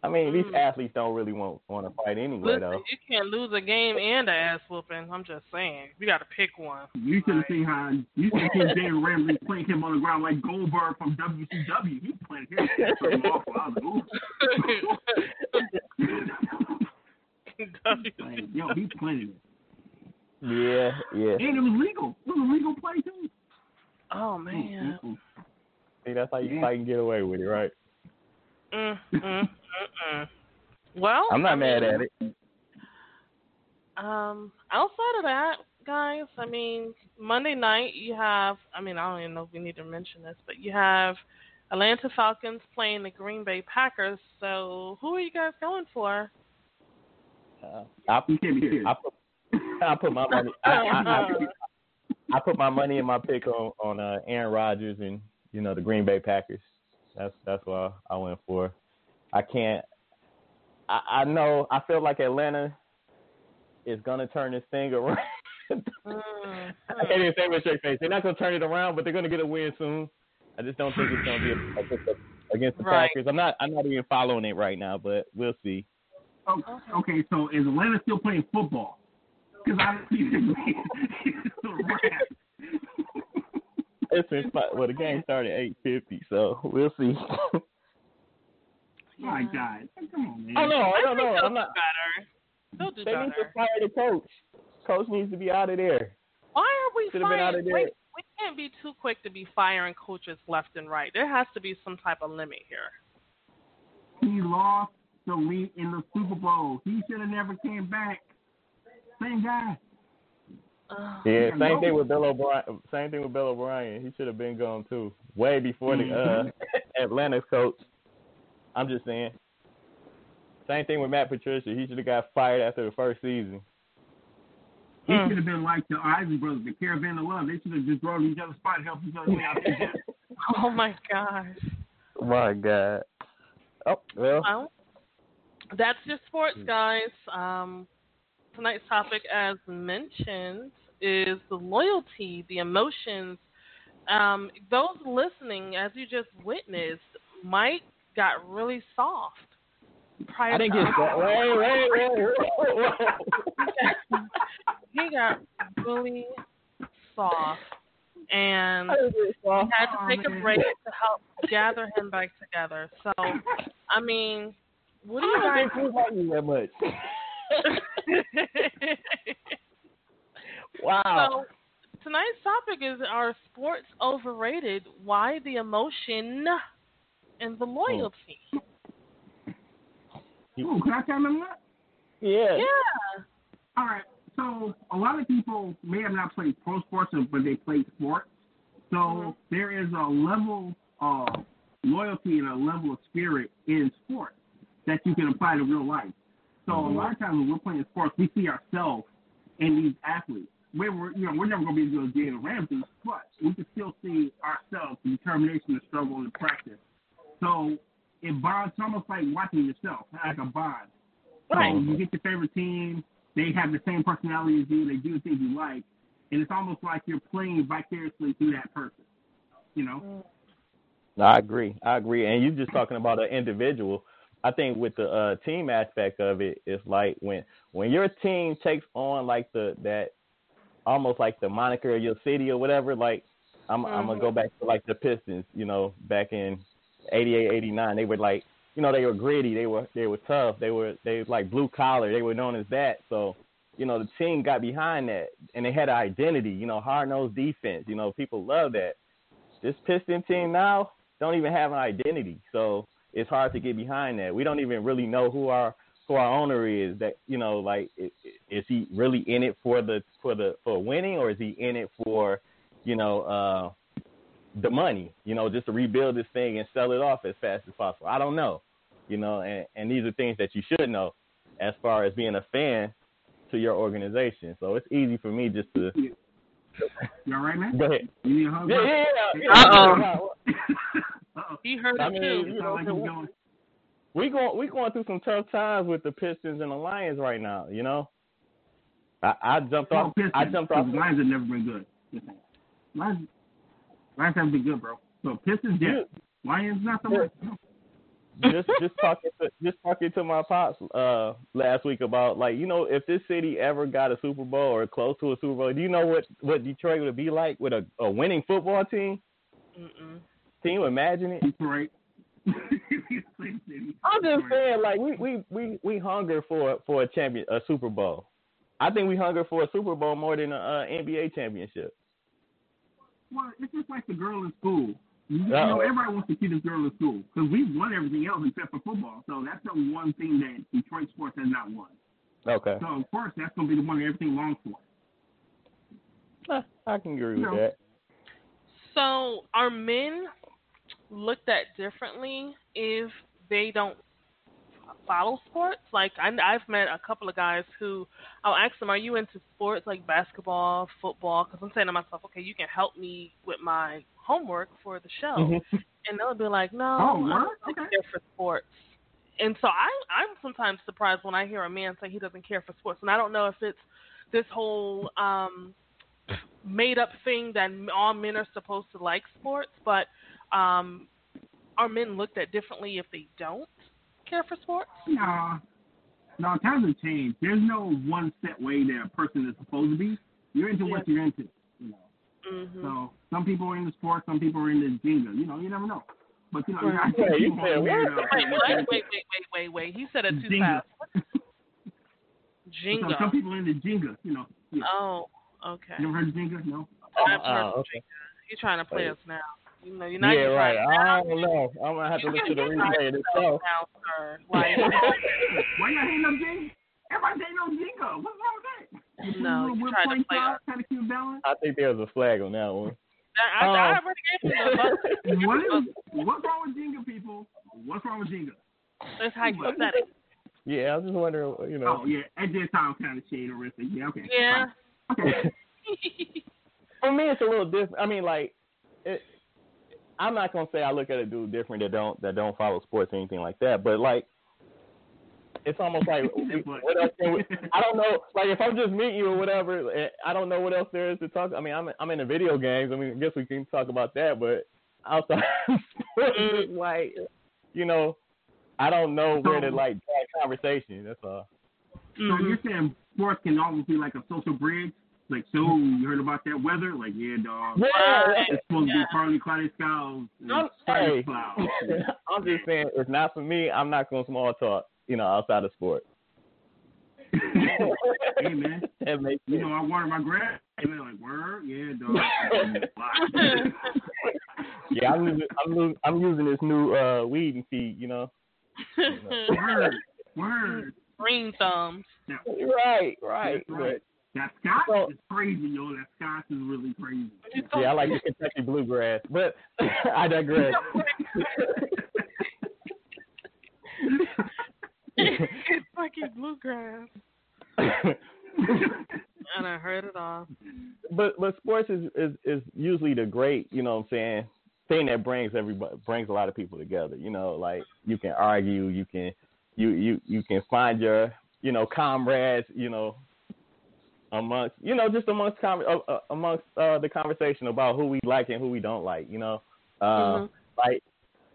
I mean, these Mm. athletes don't really want want to fight anyway, Listen, though. you can't lose a game and an ass whooping. I'm just saying. You got to pick one. You should have seen how you should have seen Jalen Ramsey playing him on the ground like Goldberg from WCW. He playing him something awful. I was like, yo, he playing it. Yeah, yeah. And it was legal. It was a legal play too. oh man. Mm-mm. See, that's how you Yeah. fight and get away with it, right? Mm, mm, mm, mm. Well, I'm not I mad mean, at it. Um, outside of that, guys, I mean, Monday night you have. I mean, I don't even know if we need to mention this, but you have Atlanta Falcons playing the Green Bay Packers. So, who are you guys going for? Uh, I, You can't be serious. I put I put my money I, I put my money in my pick on on uh, Aaron Rodgers and you know the Green Bay Packers. That's that's what I went for. I can't. I, I know. I feel like Atlanta is gonna turn this thing around. Mm. I can't even say with straight face. They're not gonna turn it around, but they're gonna get a win soon. I just don't think it's gonna be a, against the, against the Right. Packers. I'm not. I'm not even following it right now, but we'll see. Oh, okay, so is Atlanta still playing football? Because I don't see them It's in fi- well, the game started at eight fifty, so we'll see. My God, come on, man. I know. I don't think know. they'll I'm not. better. They'll do They need to fire the coach. Coach needs to be out of there. Why are we Should've out of firing? there. Wait, we can't be too quick to be firing coaches left and right. There has to be some type of limit here. He lost the lead in the Super Bowl. He should have never came back. Same guy. Yeah, same know. thing with Bill O'Brien. Same thing with Bill O'Brien. He should have been gone too, way before the uh, Atlanta's coach. I'm just saying. Same thing with Matt Patricia. He should have got fired after the first season. He Hmm. should have been like the Isley brothers, the Caravan of Love. They should have just thrown each other's spot and helped each other out. Oh my gosh. My God. Oh well. Well, that's just sports, guys. Um, tonight's topic, as mentioned, is the loyalty, the emotions. Um, those listening, as you just witnessed, Mike got really soft. Prior I didn't get that. Wait, wait, wait, wait. he got really soft, and I soft. we had to Oh, take a oh, break to help gather him back together. So, I mean, what do you I guys? didn't think we like you that much. wow. So tonight's topic is are sports overrated? Why the emotion and the loyalty? Ooh, can I tell them that? yeah. Yeah. All right. So a lot of people may have not played pro sports, but they played sports. So Mm-hmm. there is a level of loyalty and a level of spirit in sports that you can apply to real life. So a lot of times when we're playing sports, we see ourselves in these athletes. We're, we're you know we're never going to be as good as Jalen Ramsey, but we can still see ourselves, the determination, the struggle, and the practice. So it bonds. It's almost like watching yourself, like a bond. Right. So you get your favorite team. They have the same personality as you. They do the things you like, and it's almost like you're playing vicariously through that person. You know. No, I agree. I agree. And you're just talking about an individual. I think with the uh, team aspect of it, it's like when when your team takes on like the that almost like the moniker of your city or whatever. Like I'm I'm gonna go back to like the Pistons. You know, back in '88, '89, they were like you know they were gritty. They were they were tough. They were they were like blue collar. They were known as that. So you know the team got behind that and they had an identity. You know, hard nosed defense. You know, people love that. This Piston team now don't even have an identity. So it's hard to get behind that. We don't even really know who our who our owner is. That you know, like i- i- is he really in it for the for the for winning, or is he in it for you know uh the money? You know, just to rebuild this thing and sell it off as fast as possible. I don't know. You know, and and these are things that you should know as far as being a fan to your organization. So it's easy for me just to You all right, man? go ahead. You need a hug? Yeah, yeah, yeah. Uh-oh. Uh-oh. He heard I it mean, too. you Sound know, like he's going. we going we going through some tough times with the Pistons and the Lions right now. You know, I, I jumped Well, off. Pistons, I jumped off. the Lions have never been good. Lions, Lions haven't been good, bro. So Pistons, yeah. Lions, not so much. just just talking to just talking to my pops uh last week about like you know if this city ever got a Super Bowl or close to a Super Bowl, do you know what what Detroit would be like with a, a winning football team? Mm-mm. Can you imagine it? Detroit. I'm just saying, like we we we we hunger for for a champion a Super Bowl. I think we hunger for a Super Bowl more than a uh, NBA championship. Well, it's just like the girl in school. You, you Uh-oh. know, everybody wants to see this girl in school because we've won everything else except for football. So that's the one thing that Detroit sports has not won. Okay, So of course that's going to be the one that everything longs for. I can agree with No. that. So are men looked at differently if they don't follow sports? Like I, I've met a couple of guys who I'll ask them, "Are you into sports like basketball, football?" Because I'm saying to myself, "Okay, you can help me with my homework for the show," and they'll be like, "No, Oh, I word? don't really care for sports." And so I, I'm sometimes surprised when I hear a man say he doesn't care for sports, and I don't know if it's this whole um made up thing that all men are supposed to like sports, but um are men looked at differently if they don't care for sports? No, no, times have changed. There's no one set way that a person is supposed to be. You're into what you're into. You know. Mm-hmm. So some people are into sports, some people are into Jenga. You know, you never know. But you know, Right. I think Yeah, you said are what? Wait, wait, wait, wait, wait, wait, wait. He said it too Jenga. fast. So some people are into Jenga. You know. Yeah. Oh, okay. You ever heard of Jenga? No. I've heard Oh, of okay. Jenga. You're trying to play us now. You know, you're not Yeah, right. I don't know. I'm gonna have to You listen to the can replay of this show. now, sir. Like, Why y'all hating on Jenga? Everybody hating on Jenga. What's wrong with that? No, Little you whip tried to play play style, Kind of keep balance. I think there's a flag on that one. I, I, I Um, already gave him What is, what's wrong with Jenga, people? What's wrong with Jenga? That's how you said it. Yeah, I was just wondering, you know. Oh yeah, at this time kind of shade horrific. Yeah, okay. Yeah. Okay. For me, it's a little different. I mean, like, it, I'm not gonna say I look at a dude different that don't that don't follow sports or anything like that, but like, it's almost like what else can we, I don't know. Like, if I'm just meeting you or whatever, eh, I don't know what else there is to talk. I mean, I'm I'm into video games. I mean, I guess we can talk about that, but outside sports, like, you know, I don't know where to like drag conversation. That's all. So you're saying sports can almost be like a social bridge? Like, so you heard about that weather? Like, yeah, dog. Yeah. It's supposed to be partly cloudy skies. and I'm, hey, clouds. I'm just saying, it's not for me. I'm not going to small talk, you know, outside of sports. hey man, That makes you sense. know I water my grass. And Hey man, like word, yeah, dog. Yeah, I'm using, I'm, lo- I'm using this new uh, weed and feed, you know. word, word. Green thumbs. Now, Right, right. That's right. That Scott is crazy, yo. That Scott is really crazy. But, yeah, I like the Kentucky bluegrass, but I digress. Kentucky bluegrass. And I heard it all. but but sports is, is is usually the great, you know what I'm saying, thing that brings everybody brings a lot of people together. You know, like you can argue, you can you you you can find your you know comrades, you know, amongst you know just amongst con- uh, uh, amongst uh, the conversation about who we like and who we don't like. You know, uh, Mhm. like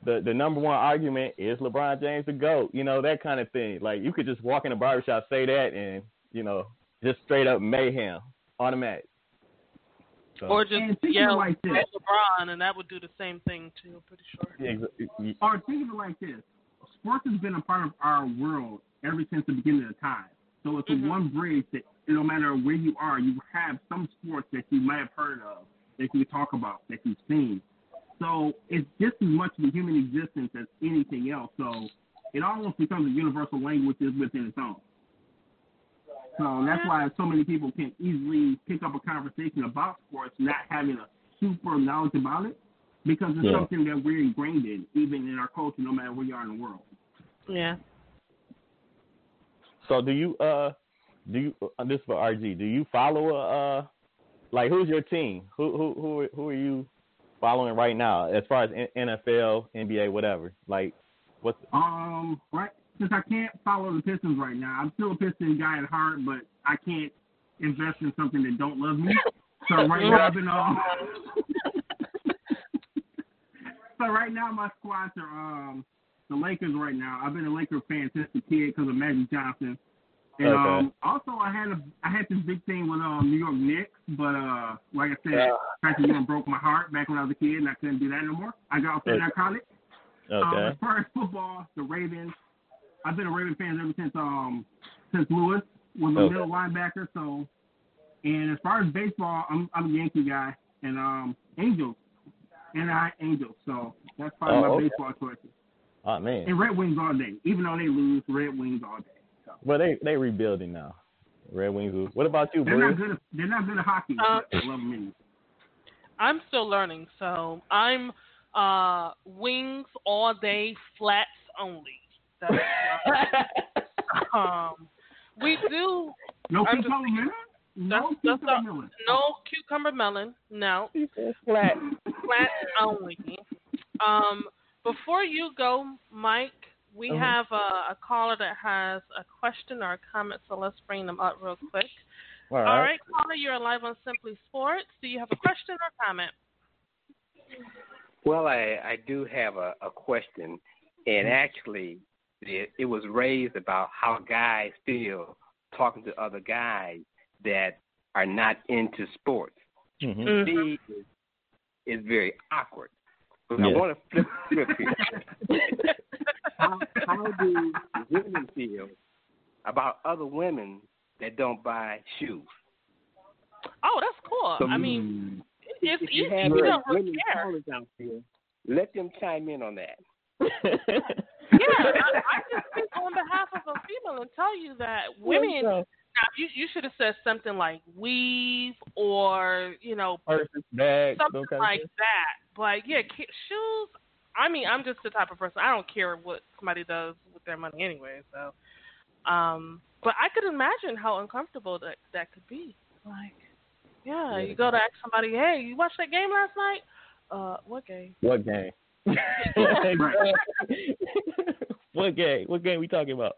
the the number one argument is LeBron James the goat. You know that kind of thing. Like you could just walk in a barbershop, say that, and you know just straight up mayhem, automatic. So- Or just And think of it yell like this. LeBron, and that would do the same thing too. I'm pretty sure. Ex- Or think of it like this: sports has been a part of our world ever since the beginning of time. So it's Mhm. a one bridge that no matter where you are, you have some sports that you might have heard of, that you talk about, that you've seen. So it's just as much of a human existence as anything else. So it almost becomes a universal language within its own. So that's why so many people can easily pick up a conversation about sports, not having a super knowledge about it, because it's Yeah. something that we're ingrained in, even in our culture, no matter where you are in the world. Yeah. So do you uh do you uh, this is for RG? Do you follow a uh like who's your team? Who who who are- who are you following right now as far as NFL, NBA, whatever? Like what's Um, right. Since I can't follow the Pistons right now, I'm still a Pistons guy at heart, but I can't invest in something that don't love me. So right now I've been um. so right now my squads are um the Lakers right now. I've been a Laker fan since the kid because of Magic Johnson. And Okay. um, also I had a I had this big thing with um New York Knicks, but uh like I said, Yeah. Patrick Ewing broke my heart back when I was a kid, and I couldn't do that no more. I got off that Okay. narcotic. Um, okay? as far as football, the Ravens, I've been a Raven fan ever since um since Lewis was a Okay. middle linebacker. So, and as far as baseball, I'm I'm a Yankee guy, and um Angels, and I Angels. So that's probably Oh, my okay. baseball choices. Oh man. And Red Wings all day, even though they lose, Red Wings all day. Well they they rebuilding now. Red Wings. What about you, They're not Bruce? good. At, they're not good at hockey. Uh, love I'm still learning, so I'm uh wings all day, flats only. That's um we do No I'm cucumber just- melon. No that's, that's cucumber a- melon. no cucumber melon, no. Flat. Flat only. Um before you go, Mike, we Uh-huh. have a, a caller that has a question or a comment, so let's bring them up real quick. All All right. right, caller, you're live on Simply Sports. Do you have a question or comment? Well, I, I do have a, a question, and actually, it, it was raised about how guys feel talking to other guys that are not into sports. Mm-hmm. Mm-hmm. See, is, is very awkward. But Yeah. I want to flip the script here. how, how do women feel about other women that don't buy shoes? Oh, that's cool. So, I mean, it's if you easy. have We don't really women care. out there, let them chime in on that. Yeah, I, I can speak on behalf of a female and tell you that women. Now, you you should have said something like weave or you know Purses, bags, something like that. But yeah, shoes. I mean, I'm just the type of person. I don't care what somebody does with their money anyway. So, um, but I could imagine how uncomfortable that that could be. Like, yeah, you go to ask somebody, hey, you watched that game last night? Uh, what game? What game? what game? What game we talking about?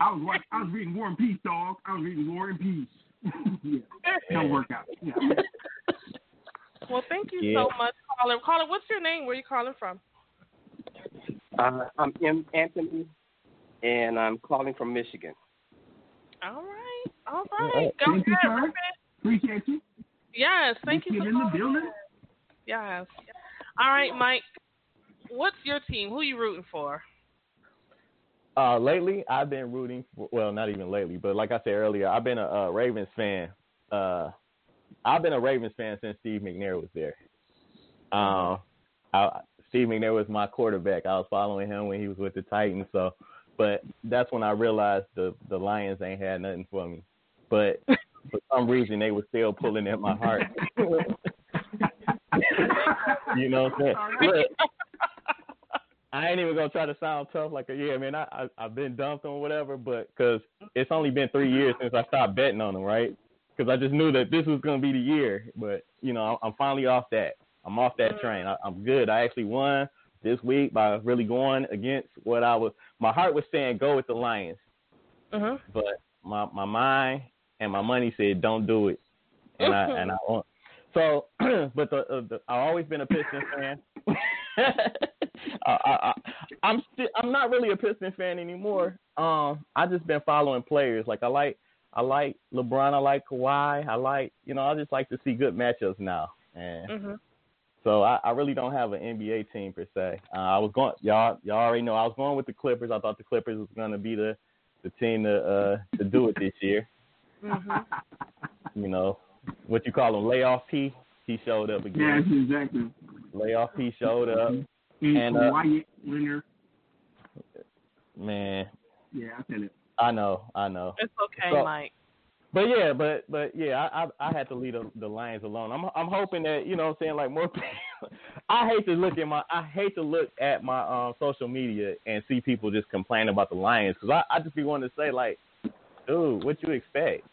I was watch, I was reading War and Peace, dog. I was reading War and Peace. yeah, don't work out. Yeah. Well, thank you Yeah. so much, caller. Caller, what's your name? Where are you calling from? Uh, I'm M. Anthony, and I'm calling from Michigan. All right, all All right. right. Go Thank you, ahead. sir. Rip it. Appreciate you. Yes, thank you Get for in the calling building. in. Yes. All right, Mike. What's your team? Who are you rooting for? Uh, lately, I've been rooting. For, well, not even lately, but like I said earlier, I've been a, uh Ravens fan. Uh, I've been a Ravens fan since Steve McNair was there. Um, I, Steve McNair was my quarterback. I was following him when he was with the Titans. So, but that's when I realized the the Lions ain't had nothing for me. But for some reason, they were still pulling at my heart. you know what I'm saying? Look, I ain't even gonna try to sound tough like a yeah, man. I, I I've been dumped on whatever, but because it's only been three years since I stopped betting on them, right? Because I just knew that this was gonna be the year. But you know, I'm, finally off that. I'm off that train. I, I'm good. I actually won this week by really going against what I was. My heart was saying go with the Lions, Uh-huh. but my my mind and my money said don't do it, and I and I want. So, but the, uh, the I've always been a Pistons fan. I, I, I, I'm still I'm not really a Pistons fan anymore. Um, I just been following players. Like I like I like LeBron. I like Kawhi. I like you know I just like to see good matchups now. And Mm-hmm. so I, I really don't have an NBA team per se. Uh, I was going y'all y'all already know I was going with the Clippers. I thought the Clippers was going to be the the team to uh to do it this year. Mm-hmm. You know what you call him Playoff P. He showed up again. Yes, exactly. Layoff P showed up. And, And, uh, Kawhi Leonard. Man, Yeah, I said it. I know, I know. It's okay, So- Mike. But yeah, but but yeah, I I, I had to leave the, the Lions alone. I'm I'm hoping that you know what I'm saying like more. people I hate to look at my I hate to look at my um social media and see people just complain about the Lions because I I just be wanting to say like, dude, what you expect?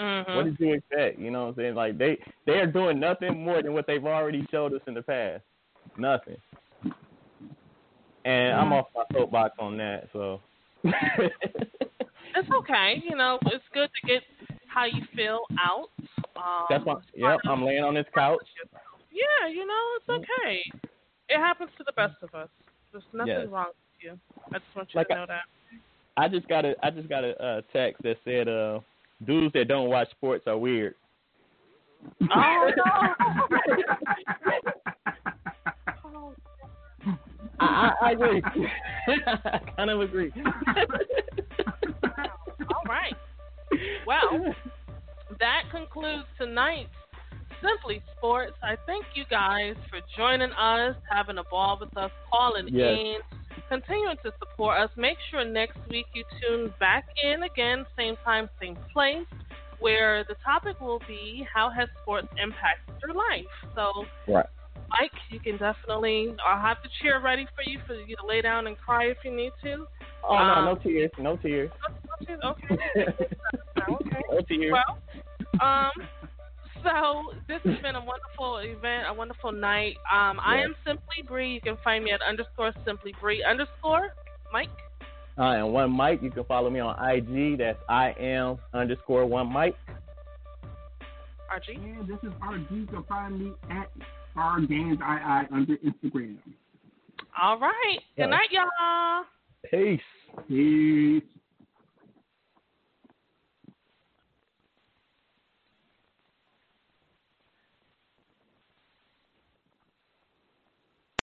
Mm-hmm. What did you expect? You know what I'm saying? Like they they are doing nothing more than what they've already showed us in the past. Nothing. And I'm Mhm. off my soapbox on that. So It's okay. You know, it's good to get how you feel out. Um, that's why. Yep, I'm laying on this couch. Yeah, you know, it's okay. It happens to the best of us. There's nothing Yes. wrong with you. I just want you Like to I- know that. I just got a I just got a uh, text that said uh dudes that don't watch sports are weird. Oh no. I, I, I agree. I kind of agree. All right. Well, that concludes tonight's Simply Sports. I thank you guys for joining us, having a ball with us, calling Yes. in, continuing to support us. Make sure next week you tune back in again, same time, same place, where the topic will be how has sports impacted your life. So, Right. Mike, you can definitely. I'll have the chair ready for you for you to lay down and cry if you need to. Oh no, Um, no tears, no tears. Okay. okay. Well, um, so this has been a wonderful event, a wonderful night. Um, I am Simply Bree. You can find me at underscore Simply Bree underscore Mike. I am one Mike. You can follow me on IG. That's I am underscore one Mike. RG. And this is RG. You can find me at R Games II under Instagram. All right. Good night, y'all. Peace. Peace.